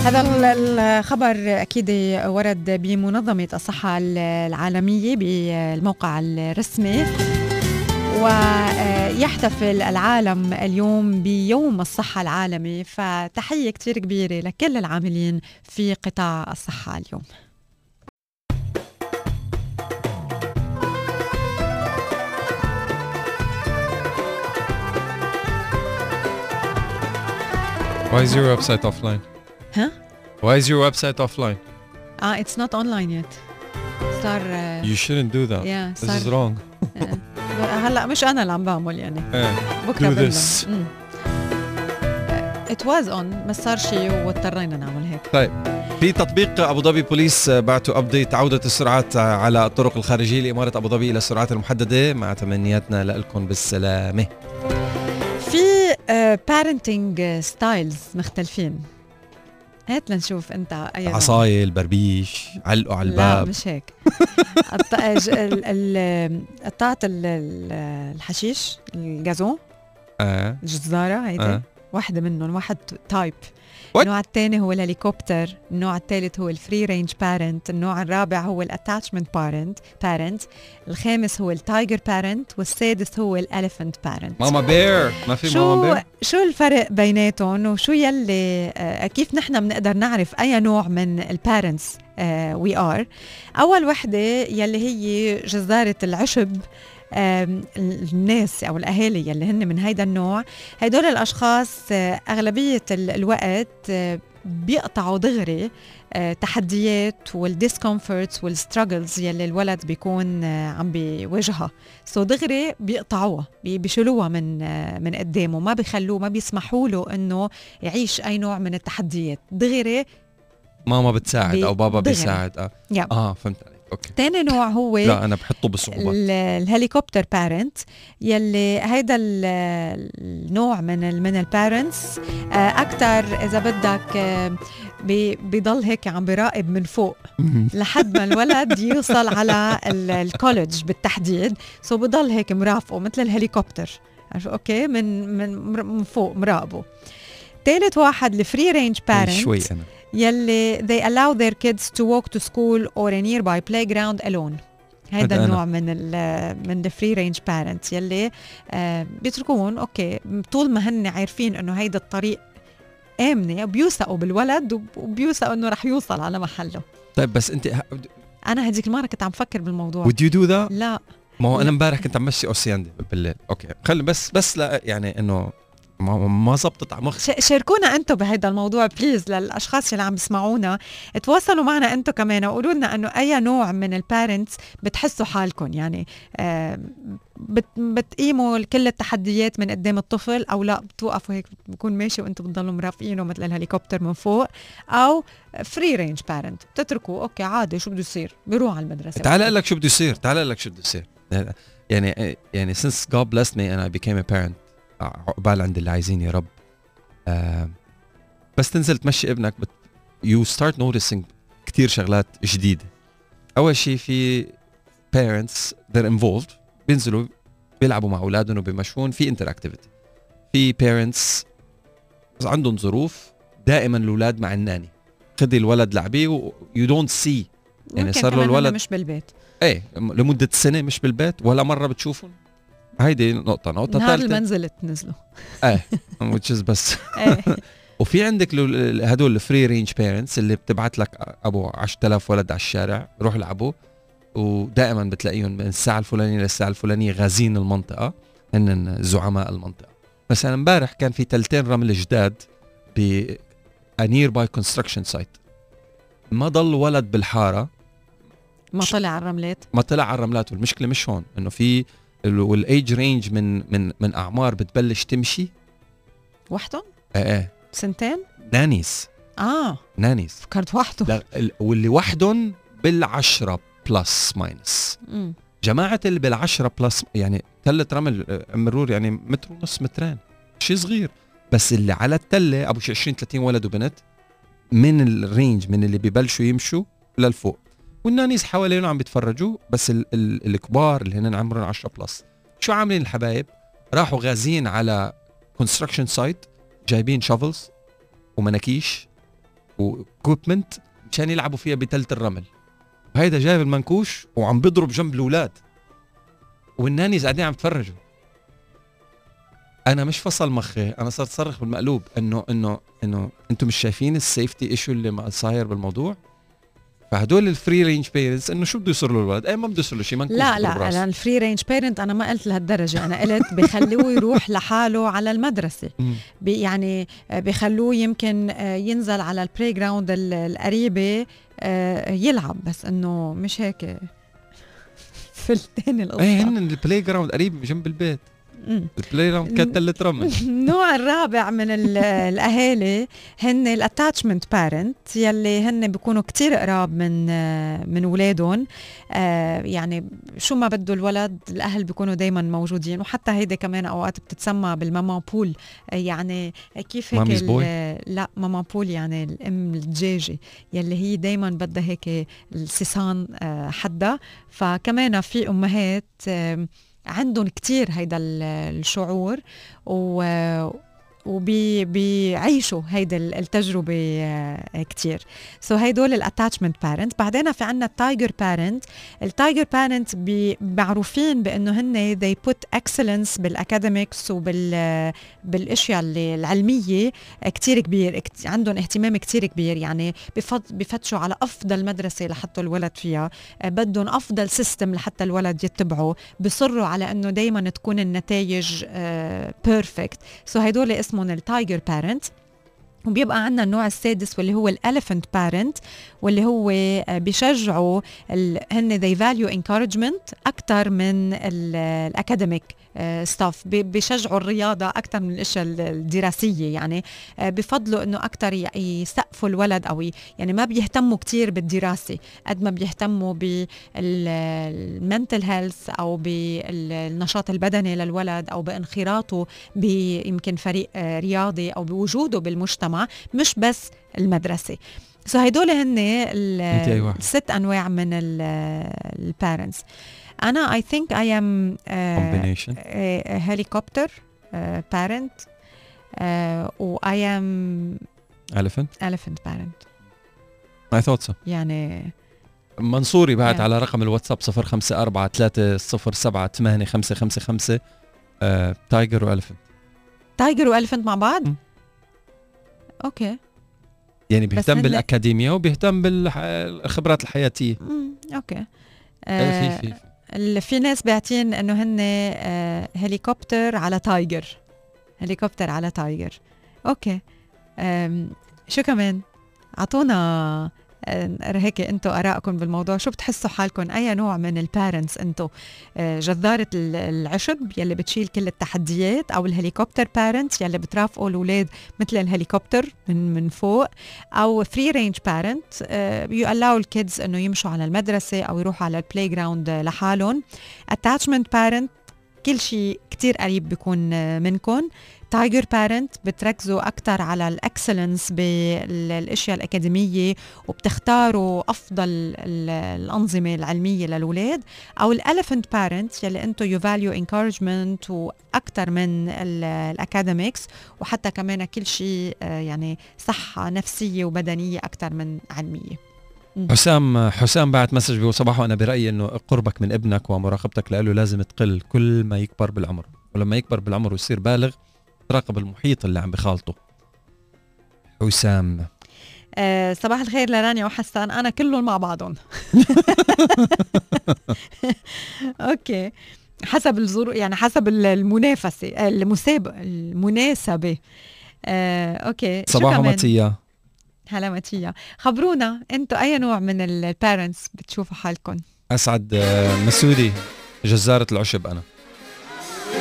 هذا الخبر أكيد ورد بمنظمة الصحة العالمية بالموقع الرسمي ويحتفل العالم اليوم بيوم الصحة العالمي فتحية كتير كبيرة لكل العاملين في قطاع الصحة اليوم Why is your website offline? Huh? Why is your website offline? آه it's not online yet صار آه، You shouldn't do that. yeah This is wrong. (laughs) آه، هلا مش أنا اللي عم بعمل يعني. بكرة Do this. it was on بس صار شيء واضطرينا نعمل هيك طيب في تطبيق أبو ظبي بوليس بعتوا update عودة السرعات على الطرق الخارجية لإمارة أبو ظبي إلى السرعات المحددة مع تمنياتنا لكم بالسلامة في parenting styles مختلفين هات لنشوف انت اي. عصاية البربيش علقوا على لا الباب. مش هيك. (laughs) ال- الحشيش ال gazon. آه. الجزارة هيدي. آه. واحدة منهم واحد type? النوع الثاني هو الهليكوبتر النوع الثالث هو ال free range parent النوع الرابع هو ال attachment parent parent الخامس هو ال tiger parent والسادس هو ال elephant parent ماما bear ما في ماما شو bear شو الفرق بيناتهم وشو يلي آه، كيف نحن بنقدر نعرف أي نوع من ال parents we are أول وحدة يلي هي جزارة العشب الناس أو الأهالي يلي هن من هيدا النوع هدول الأشخاص آه، أغلبية ال- الوقت آه، بيقطعوا دغري آه، تحديات وال discomforts وال struggles يلي الولد بيكون عم بيواجهها. so دغري بيقطعوها بي- بيشيلوها من من قدامه ما بيخلوه ما بيسمحوا له إنه يعيش أي نوع من التحديات. دغري ماما بتساعد أو بابا دغري. بيساعد. آه. yeah آه فهمت عليك okay. تاني نوع هو لا أنا بحطه بصعوبات ال- ال helicopter parent يلي هيدا ال- النوع من ال من ال parents أكثر إذا بدك آه، بيضل هيك عم بيراقب من فوق. لحد ما الولد (laughs) يوصل على ال- ال college بالتحديد. so بضل هيك مرافقه مثل الهليكوبتر. okay؟ من من من فوق مراقبه. ثالث واحد ال free range parent شوي أنا. يلي they allow their kids to walk to school or a nearby playground alone. هذا. النوع من ال من ال free range parent يلي آه بيتركوهم okay طول ما هن عارفين إنه هيدا الطريق آمنة بيوثقوا بالولد وب- وبيوثقوا إنه رح يوصل على محله. طيب بس أنت ه- أنا هديك المرة كنت عم فكر بالموضوع. Would you do that? لا. ما هو أنا. امبارح كنت عم مشي أوسياندي بالليل. okay خلي بس بس لا يعني إنه ما ما زبطت على مخي. شاركونا أنتم بهذا الموضوع please للأشخاص اللي عم بيسمعونا تواصلوا معنا أنتم كمان وقولوا لنا إنه أي نوع من ال parents بتحسوا حالكم يعني آه، بت بتقيموا كل التحديات من قدام الطفل أو لا بتوقفوا هيك بكون ماشي وأنتم بتضلوا مرافقينه مثل الهليكوبتر من فوق. أو free range parent بتتركوا okay عادي شو بده يصير؟ بيروح على المدرسة. تعال أقول لك شو بده يصير تعال أقول لك شو بده يصير. يعني يعني since God blessed me and I became a parent عقبال عند اللي عايزين يا رب. آه بس تنزل تمشي ابنك بت you start noticing كتير شغلات جديدة. أول شيء في parents they're involved بينزلوا بيلعبوا مع أولادهم وبيمشون في interactivity. في parents عندهم ظروف دائما الأولاد مع ال nanny. خدي الولد لعبيه و you don't see. يعني صار له الولد- مش بالبيت. إيه لمدة سنة مش بالبيت ولا مرة بتشوفهم. هيدي نقطة نقطة نهار ثالثة. المنزل تنزلوا إيه (laughs) which is بس. إيه. (laughs) وفي عندك هدول ال free range parents اللي بتبعت لك أبو 10000 ولد على الشارع روح العبوا. ودائما بتلاقيهم من الساعة الفلانية للساعه الفلانية غازين المنطقة هن زعماء المنطقة. مثلا امبارح كان في تلتين رمل جداد ب nearby construction site ما ضل ولد بالحارة. ما طلع على الرملات. ما طلع على الرملات والمشكلة مش هون إنه في وال age range من من من أعمار بتبلش تمشي؟ وحدهم إيه إيه سنتين؟ nannies آه. nannies فكرت وحده. لا ال- واللي وحدهم بالعشرة plus minus مم. جماعة اللي بالعشرة plus يعني تلة رمل آه، مرور يعني متر ونص مترين. شيء صغير. بس اللي على التلة أبو شي 20 30 ولد وبنت من ال range من اللي ببلشوا يمشوا للفوق. وال nannies حوالينه عم بيتفرجوا بس ال ال الكبار اللي هن عمرهم 10 plus شو عاملين الحبايب؟ راحوا غازين على construction site جايبين shovels ومناكيش و equipment مشان يلعبوا فيها بتلة الرمل. وهيدا جايب المنكوش وعم بيضرب جنب الأولاد. وال nannies قاعدين عم يتفرجوا أنا مش فصل مخي أنا صرت صرخ بالمقلوب انه انه إنه أنتم مش شايفين ال safety issue اللي صاير بالموضوع؟ فهدول ال free range parents انه شو بده يصير له الولد اي ما بده يصير له شيء منكوش لا لا. أنا ال free range parent أنا ما قلت لهالدرجة أنا قلت (laughs) بخلوه يروح لحاله على المدرسة. يعني آه، بخلوه يمكن آه، ينزل على ال playground ال- القريبة آه، يلعب بس إنه مش هيك. (laughs) فلتين القصة إيه هن ال playground قريب جنب البيت. مم. ال playground كانت تلة رمل النوع الرابع من ال- (laughs) الأهالي هن ال attachment parent يلي هن بيكونوا كتير قراب من من اولادهم آه، يعني شو ما بده الولد الأهل بيكونوا دائما موجودين. وحتى هيدي كمان أوقات بتتسمى بال mama poule يعني كيف هيك؟ لا mama poule يعني الأم الدجاجه يلي هي دائما بدها هيك السيسان آه، حدا فكمان في أمهات عندهم كتير هيدا ال- الشعور و وبيعيشوا هيدا ال- التجربة آه، كتير. so so هيدول ال attachment parent بعدين في عنا ال tiger parent ال tiger parent معروفين بإنه هن they put excellence بال academics وبال بالأشياء اللي العلمية كتير كبير. عندهم اهتمام كتير كبير. يعني بفتشوا على أفضل مدرسة لحتى الولد فيها. آه، بدهم أفضل system لحتى الولد يتبعه. بصروا على إنه دائما تكون النتائج perfect so هدول اسمهم ال tiger parent وبيبقى عندنا النوع السادس واللي هو ال elephant parent واللي هو آه، بيشجعوا هن they value encouragement أكثر من ال academic stuff بيشجعوا الرياضة أكثر من الأشياء ال- الدراسية يعني. آه، بفضلوا إنه أكثر يسقفوا الولد أو يعني ما بيهتموا كتير بالدراسة قد ما بيهتموا بال mental health أو بالنشاط البدني للولد أو بانخراطه بيمكن فريق آه، رياضي أو بوجوده بالمجتمع مش بس المدرسة. so هدول هن؟ الست أنواع من ال parents أنا I think I am helicopter parent و I am elephant? Elephant parent. I thought so. يعني منصوري بعت Yeah. على رقم الواتساب 054 307 8555 آه، تايجر والفنت تايجر والفنت مع بعض. okay يعني بيهتم بالاكاديميا وبيهتم بالخبرات الحياتية. okay آه، في في ال- في ناس باعتين إنه هن آه، هليكوبتر على tiger. helicopter على tiger. okay. شو كمان؟ أعطونا هيك أنتم ارائكم بالموضوع. شو بتحسوا حالكم؟ أي نوع من ال parents أنتم آه، جزازة ال- العشب يلي بتشيل كل التحديات أو ال helicopter parent يلي بترافقوا الأولاد مثل الهليكوبتر من من فوق أو free range parent بيخلوا ال kids إنه يمشوا على المدرسة أو يروحوا على ال playground لحالهم. attachment parent كل شيء كتير قريب بيكون آه، منكم. tiger parent بتركزوا أكثر على ال excellence بالأشياء الأكاديمية وبتختاروا أفضل ال- الأنظمة العلمية للأولاد أو ال elephant parent يلي أنتم you value encouragement وأكثر من ال academics وحتى كمان كل شيء آه، يعني صحة نفسية وبدنية أكثر من علمية. حسام حسام بعت message بيقول صباح وأنا برأيي إنه قربك من ابنك ومراقبتك له لازم تقل كل ما يكبر بالعمر ولما يكبر بالعمر ويصير بالغ تراقب المحيط اللي عم بخالطه. حسام. آه صباح الخير لرانيا وحسان. أنا كلهم مع بعضهم. (laughs) okay. حسب الظروف يعني حسب ال- المنافسة المسابقه المناسبة. آه، أوكي. صباح؟ ماتيا هلا ماتيا خبرونا أنتم أي نوع من البارنتس بتشوفوا حالكم؟ أسعد آه، مسودي جزارة العشب أنا.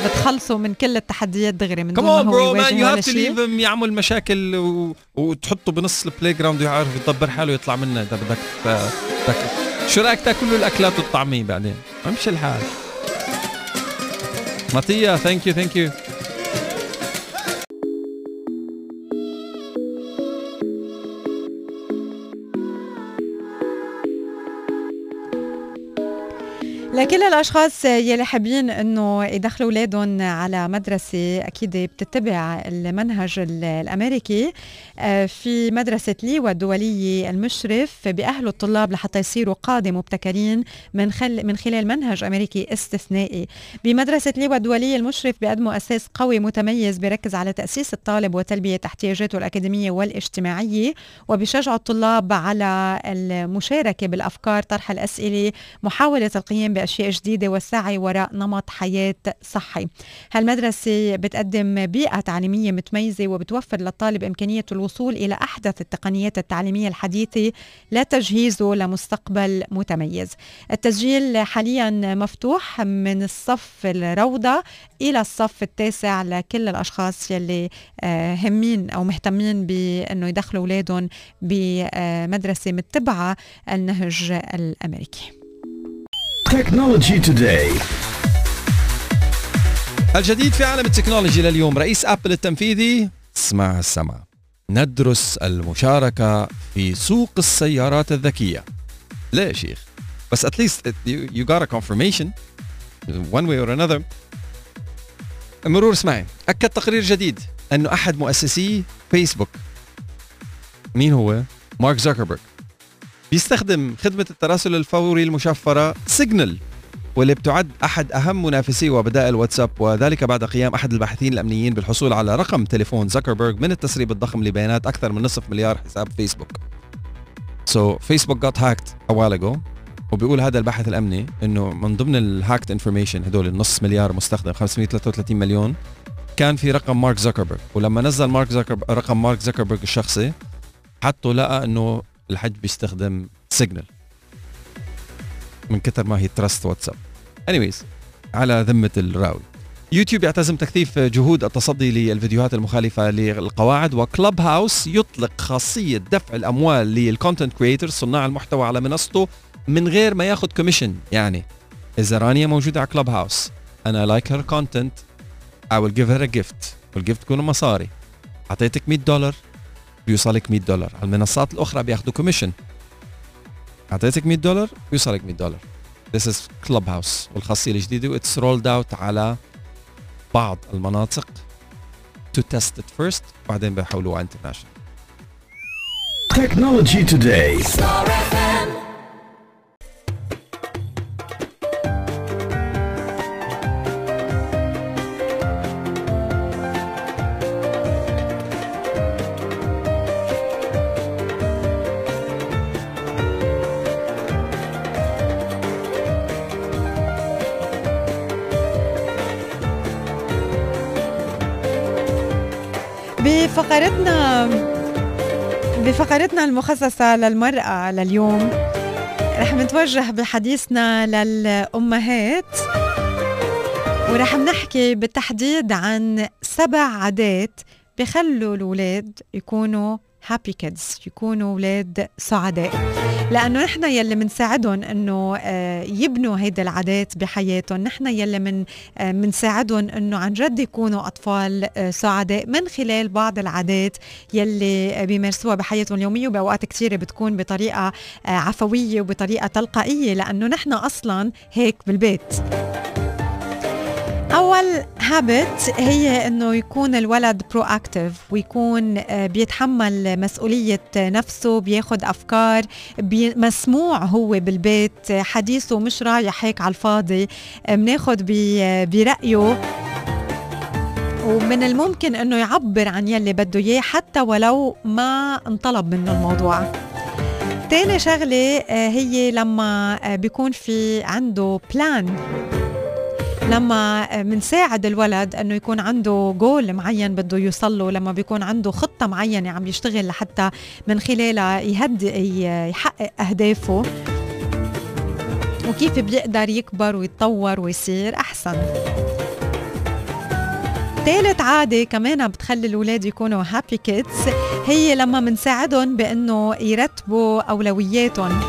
بتخلصوا من كل التحديات دغري من دون كمان برو مان يو هاف تو ليف يعمل مشاكل و... وتحطه بنص البلاي جراوند ويعرف يدبر حاله ويطلع منه. إذا بدك بدك شو رأيك تاكل الأكلات والطعميه بعدين؟ أمشي الحال. ماتيا thank you thank you لكل الأشخاص يلي حابين أنه يدخلوا أولادهم على مدرسة أكيد بتتبع المنهج ال- الأمريكي آه، في مدرسة ليوا الدوليه المشرف بأهلوا الطلاب لحتى يصيروا قادة مبتكرين من خل من خلال منهج أمريكي استثنائي. بمدرسة ليوا الدوليه المشرف بيقدموا أساس قوي متميز بيركز على تأسيس الطالب وتلبية احتياجاته الأكاديمية والإجتماعية وبيشجعوا الطلاب على المشاركة بالأفكار طرح الأسئلة محاولة القيام بأشياء جديدة والسعي وراء نمط حياة صحي. هالمدرسة بتقدم بيئة تعليمية متميزة وبتوفر للطالب إمكانية الوصول إلى أحدث التقنيات التعليمية الحديثة لتجهيزه لمستقبل متميز. التسجيل حاليا مفتوح من الصف الروضة إلى الصف التاسع لكل الأشخاص يلي آه، همين أو مهتمين بأنه يدخلوا أولادهم بمدرسة متبعة النهج الأمريكي. Technology Today. الجديد في عالم التكنولوجي لليوم رئيس أبل التنفيذي. اسمع السمع ندرس المشاركة في سوق السيارات الذكية. لا يا شيخ. بس at least you, got a confirmation. One way or another. مرور اسمعي. أكد تقرير جديد أنه أحد مؤسسي فيسبوك مين هو؟ مارك زوكربيرج بيستخدم خدمة التراسل الفوري المشفرة سيجنال واللي بتعد أحد أهم منافسي وبدائل واتساب وذلك بعد قيام أحد الباحثين الأمنيين بالحصول على رقم تليفون زكربيرج من التسريب الضخم لبيانات أكثر من نصف مليار حساب فيسبوك. So Facebook got hacked a while ago وبيقول هذا الباحث الأمني إنه من ضمن ال hacked information هدول النص مليار مستخدم 533 مليون كان في رقم مارك زكربيرج ولما نزل مارك زكربيرج رقم مارك زكربيرج الشخصي حطه لقى إنه الحج بيستخدم Signal من كتر ما he trusts واتساب anyways على ذمة الراوي. يوتيوب يعتزم تكثيف جهود التصدي للفيديوهات المخالفة للقواعد و Clubhouse يطلق خاصية دفع الأموال لل content creators صناع المحتوى على منصته من غير ما ياخذ commission يعني إذا رانيا موجودة على Clubhouse أنا like her content I will give her a gift. وال gift تكون مصاري. أعطيتك 100 دولار. بيوصلك 100 دولار. على المنصات الأخرى بياخذوا commission أعطيتك 100 دولار بيوصلك 100 دولار. This is Clubhouse والخاصية الجديدة was rolled out على بعض المناطق. To test it first بعدين بيحولوها international. Technology Today. بفقرتنا بفقرتنا المخصصة للمرأة لليوم رح نتوجه بحديثنا للأمهات ورح نحكي بالتحديد عن سبع عادات بخلوا الأولاد يكونوا هابي كيدز يكونوا أولاد سعداء. لأنه نحن يلي منساعدهم أنه آه، يبنوا هيدا العادات بحياتهم. نحن يلي من آه، منساعدهم أنه عن جد يكونوا أطفال آه، سعداء من خلال بعض العادات يلي آه، بيمارسوها بحياتهم اليومية. وبأوقات كثيرة بتكون بطريقة آه، عفوية وبطريقة تلقائية لأنه نحن أصلا هيك بالبيت. أول habit هي إنه يكون الولد proactive ويكون آه، بيتحمل مسؤولية نفسه بياخد أفكار بي- مسموع هو بالبيت حديثه مش رايح هيك على الفاضي آه، بناخد بي- برأيه. ومن الممكن إنه يعبر عن يلي بده إياه حتى ولو ما انطلب منه الموضوع. تاني شغلة آه، هي لما آه، بيكون في عنده بلان لما بنساعد الولد أنه يكون عنده جول معين بده يوصل له لما بيكون عنده خطة معينة عم يشتغل لحتى من خلالها يهدي يحقق أهدافه. وكيف بيقدر يكبر ويتطور ويصير أحسن. ثالث عادة كمان بتخلي الأولاد يكونوا هابي كيدز هي لما منساعدهم بأنه يرتبوا أولوياتهم.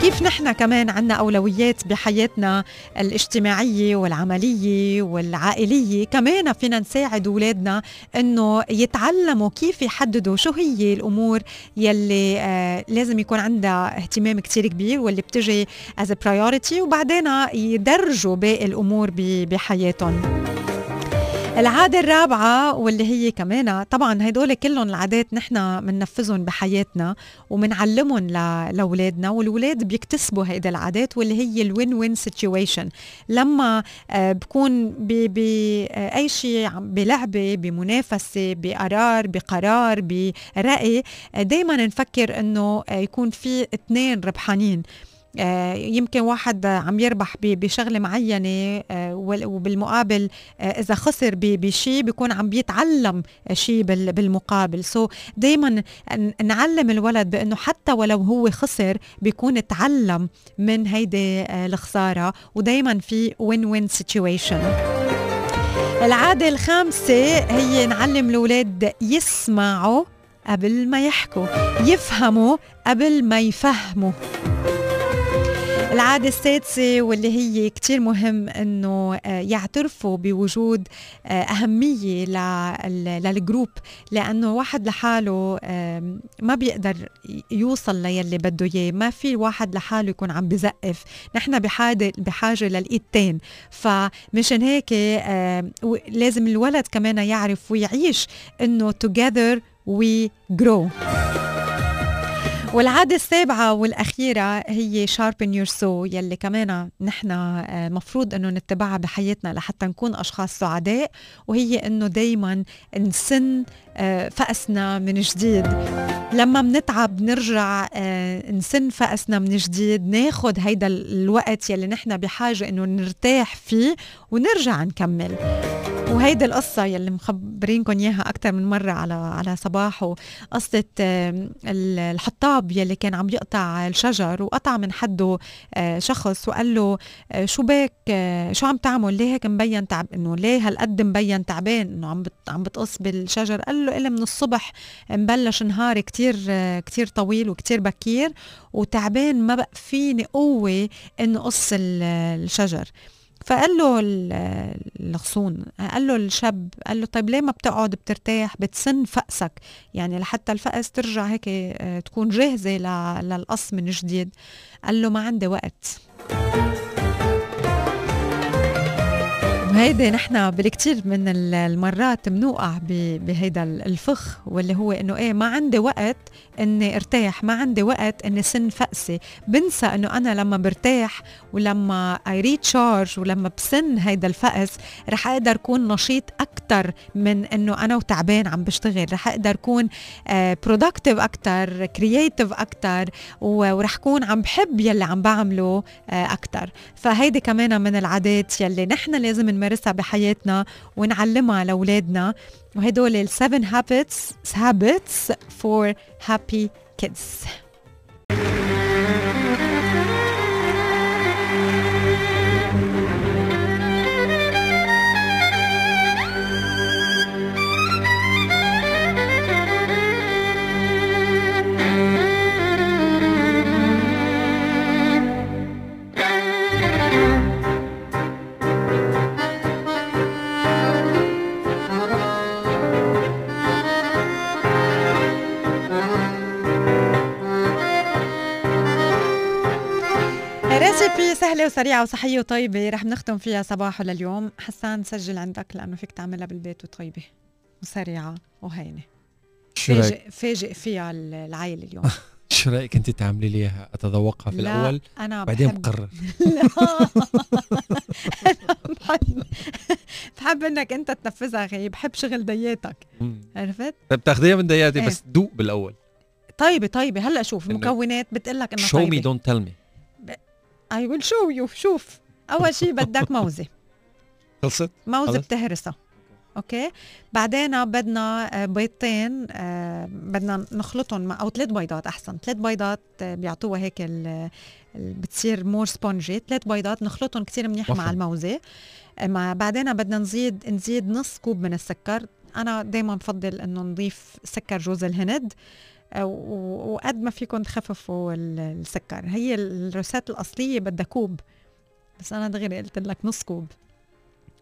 كيف نحن كمان عنا أولويات بحياتنا الاجتماعية والعملية والعائلية؟ كمان فينا نساعد أولادنا أنه يتعلموا كيف يحددوا شو هي الأمور يلي آه لازم يكون عندها اهتمام كتير كبير واللي بتجي as a priority وبعدين يدرجوا باقي الأمور بحياتهم. العادة الرابعة واللي هي كمان طبعا هدول كلهم العادات نحن بننفذهم بحياتنا وبنعلمهم ل- لأولادنا والولاد بيكتسبوا هيدي العادات واللي هي ال win-win situation لما آه، بكون بأي شيء عم- بلعبة بمنافسة بقرار بقرار برأي دايما نفكر إنه آه، يكون في اثنين ربحانين. آه، يمكن واحد عم يربح بشغلة معينة آه، وبالمقابل آه، إذا خسر بشيء بيكون عم بيتعلم شيء بال- بالمقابل. so so دائما نعلم الولد بأنه حتى ولو هو خسر بيكون تعلم من هيدي آه، الخسارة ودائما في win-win situation العادة الخامسة هي نعلم الأولاد يسمعوا قبل ما يحكوا يفهموا قبل ما يفهموا. العادة السادسة واللي هي كتير مهم إنه آه، يعترفوا بوجود آه، أهمية لل- للجروب لأنه واحد لحاله ما بيقدر يوصل ليلي بده إياه ما في واحد لحاله يكون عم بزقف. نحن بحاجة بحاجة للإيدتين فمشان هيك لازم الولد كمان يعرف ويعيش إنه together we grow. والعادة السابعة والأخيرة هي sharpen your soul يلي كمان نحن آه، مفروض أنه نتبعها بحياتنا لحتى نكون أشخاص سعداء وهي أنه دايما نسن آه، فأسنا من جديد. لما بنتعب نرجع آه، نسن فأسنا من جديد ناخد هيدا الوقت يلي نحن بحاجة أنه نرتاح فيه ونرجع نكمل. وهيدي القصة يلي مخبرينكم إياها أكثر من مرة على على صباحه قصة الحطاب يلي كان عم يقطع الشجر وقطع من حده آه، شخص وقال له آه، شو بك آه، شو عم تعمل؟ ليه هيك مبين تعب إنه ليه هالقد مبين تعبان؟ إنه عم عم بتقص بالشجر. قال له إلا من الصبح مبلش نهار كتير كتير طويل وكتير بكير وتعبان ما بقى فيني قوة إنه قص ال- الشجر. فقال له ال- الغصون قال له الشاب قال له طيب ليه ما بتقعد بترتاح؟ بتسن فأسك. يعني لحتى الفأس ترجع هيك آه، تكون جاهزة للقص من جديد. قال له ما عندي وقت. وهيدي نحن بالكثير من ال- المرات بنوقع بهيدا ال- الفخ واللي هو إنه إيه ما عندي وقت إني ارتاح ما عندي وقت إني سن فأسي. بنسى إنه أنا لما برتاح ولما I recharge ولما بسن هيدا الفأس رح أقدر اكون نشيط أكثر من إنه أنا وتعبان عم بشتغل. رح أقدر اكون productive أكثر creative أكثر ورح اكون عم بحب يلي عم بعمله أكثر فهيدي كمان من العادات يلي نحن لازم نمارسها بحياتنا ونعلمها لأولادنا. وهدول ال 7 habits habits for happy kids. وسريعة وصحية وطيبة رح نختم فيها صباحه لليوم. حسان سجل عندك لأنه فيك تعملها بالبيت وطيبة وسريعة وهينة. شو فاجئ فاجئ فيها العائلة اليوم. (laughs) شو رأيك أنت تعملي لي إياها؟ أتذوقها في لا، الأول أنا بعدين بحب بقرر. (laughs) أنا بحب (laughs) بحب إنك أنت تنفذها أخي بحب شغل دياتك. عرفت؟ طيب تاخذيها من دياتي إيه. بس دوق بالأول. طيبة طيبة. هلأ شوف المكونات بتقلك إنه show me don't tell me I will show you شوف. أول شيء بدك (laughs) موزة. خلصت؟ موزة خلص. بتهرسها. okay. بعدين بدنا آه، بيضتين آه، بدنا نخلطهم أو ثلاث بيضات أحسن. ثلاث بيضات آه، بيعطوها هيك ال- بتصير مور spongy ثلاث بيضات نخلطهم كثير منيح مع. الموزة. مع بعدين بدنا نزيد نزيد نص كوب من السكر. أنا دائما بفضل إنه نضيف سكر جوز الهند. وقد ما فيكم تخففوا ال- السكر. هي الرسات الأصلية بدها كوب. بس أنا دغري قلت لك نص كوب.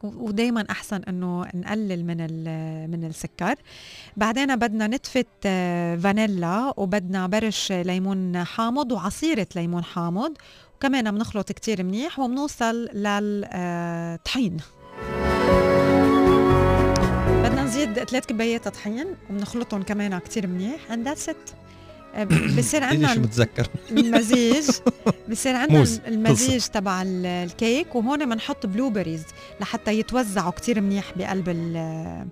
ودائما أحسن إنه نقلل من من السكر. بعدين بدنا نتفه آه، فانيلا وبدنا برش ليمون حامض وعصيرة ليمون حامض. وكمان بنخلط كتير منيح وبنوصل للطحين ثلاث كبايات طحين وبنخلطهم كمان كتير منيح that's it. آه، (coughs) بصير شو عندنا متذكر. المزيج. بصير عندنا. المزيج تبع ال- الكيك وهون بنحط blueberries لحتى يتوزعوا كتير منيح بقلب ال-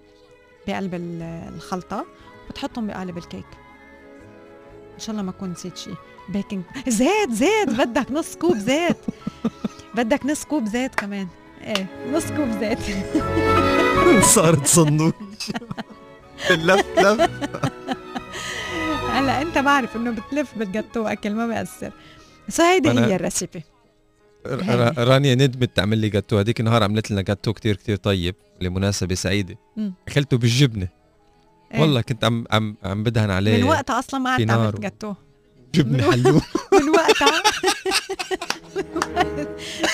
بقلب ال- الخلطة بتحطهم بقالب الكيك. إن شاء الله ما كنت نسيت شيء baking زيت زيت. بدك نص كوب زيت. بدك نص كوب زيت كمان. إيه نص كوب زيت. (laughs) (laughs) صارت صندوق. لف لف. هلا انت بعرف انه بتلف بالجاتو اكل ما بيأثر. بس هيدي هي الريسيبي. رانيا ندمت تعمل لي جاتو. هذيك النهار عملت لنا جاتو كتير كتير طيب لمناسبة سعيدة. أكلته بالجبنة. إيه. والله كنت عم عم عم بدهن عليه. من وقتها أصلا ما نار عملت جاتو. جبنة حلوة. (laughs) من وقتها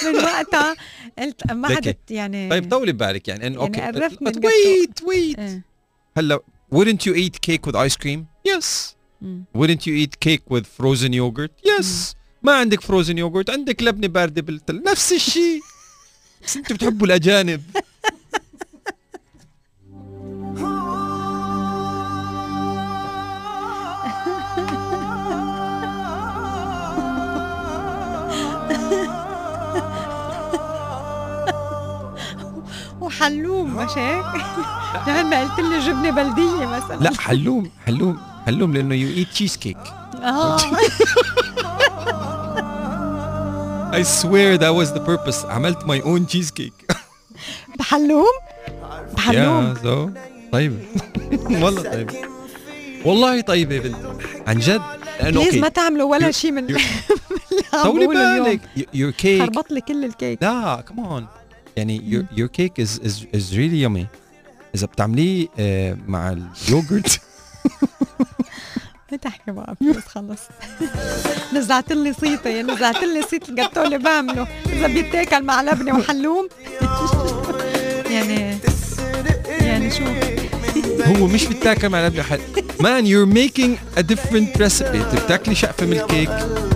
من وقتها قلت ما. عدت يعني طيب طولي ببالك يعني. انه يعني okay. قرفت من الجاتو. wait wait. إيه. هلا wouldn't you eat cake with ice cream? Yes. wouldn't you eat cake with frozen yogurt? Yes. ما عندك frozen yogurt عندك لبنة باردة بالتل. نفس الشيء. (laughs) بس أنتوا بتحبوا الأجانب. وحلوم مش هيك؟ يعني ما قلت لي جبنة بلدية مثلا. لا حلوم حلوم حلوم لأنه you eat cheesecake آه. (laughs) I swear that was the purpose. عملت my own cheesecake. (laughs) بحلوم؟ بحلوم. يا زو طيبة والله طيبة والله طيبة يا بنت. عن جد؟ لأنه please ما تعملوا ولا شيء من (laughs) طولي بالك. Your cake. خربط لي كل الكيك. لا كمان يعني your, your cake is is is really yummy. إذا بتعمليه آه، مع اليوغرت. ما تحكي بقى please خلص. نزعت لي صيتي نزعت لي صيت الجاتو اللي بعمله. إذا بيتاكل مع لبنة وحلوم. (laughs) يعني يعني شو؟ هو مش بتاكل مع لبنة حسان you're making a different recipe. إنت بتاكلي شقفة من الكيك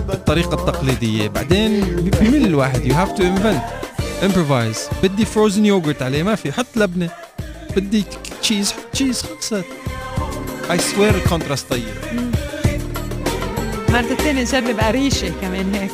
بالطريقة التقليدية بعدين بيمل الواحد. You have to invent. Improvise. بدي frozen yogurt عليه ما في. حط لبنة. بدي تشيز حط تشيز خلصت. I swear ال contrast طيب. مرة تانية نجرب قريشة كمان هيك.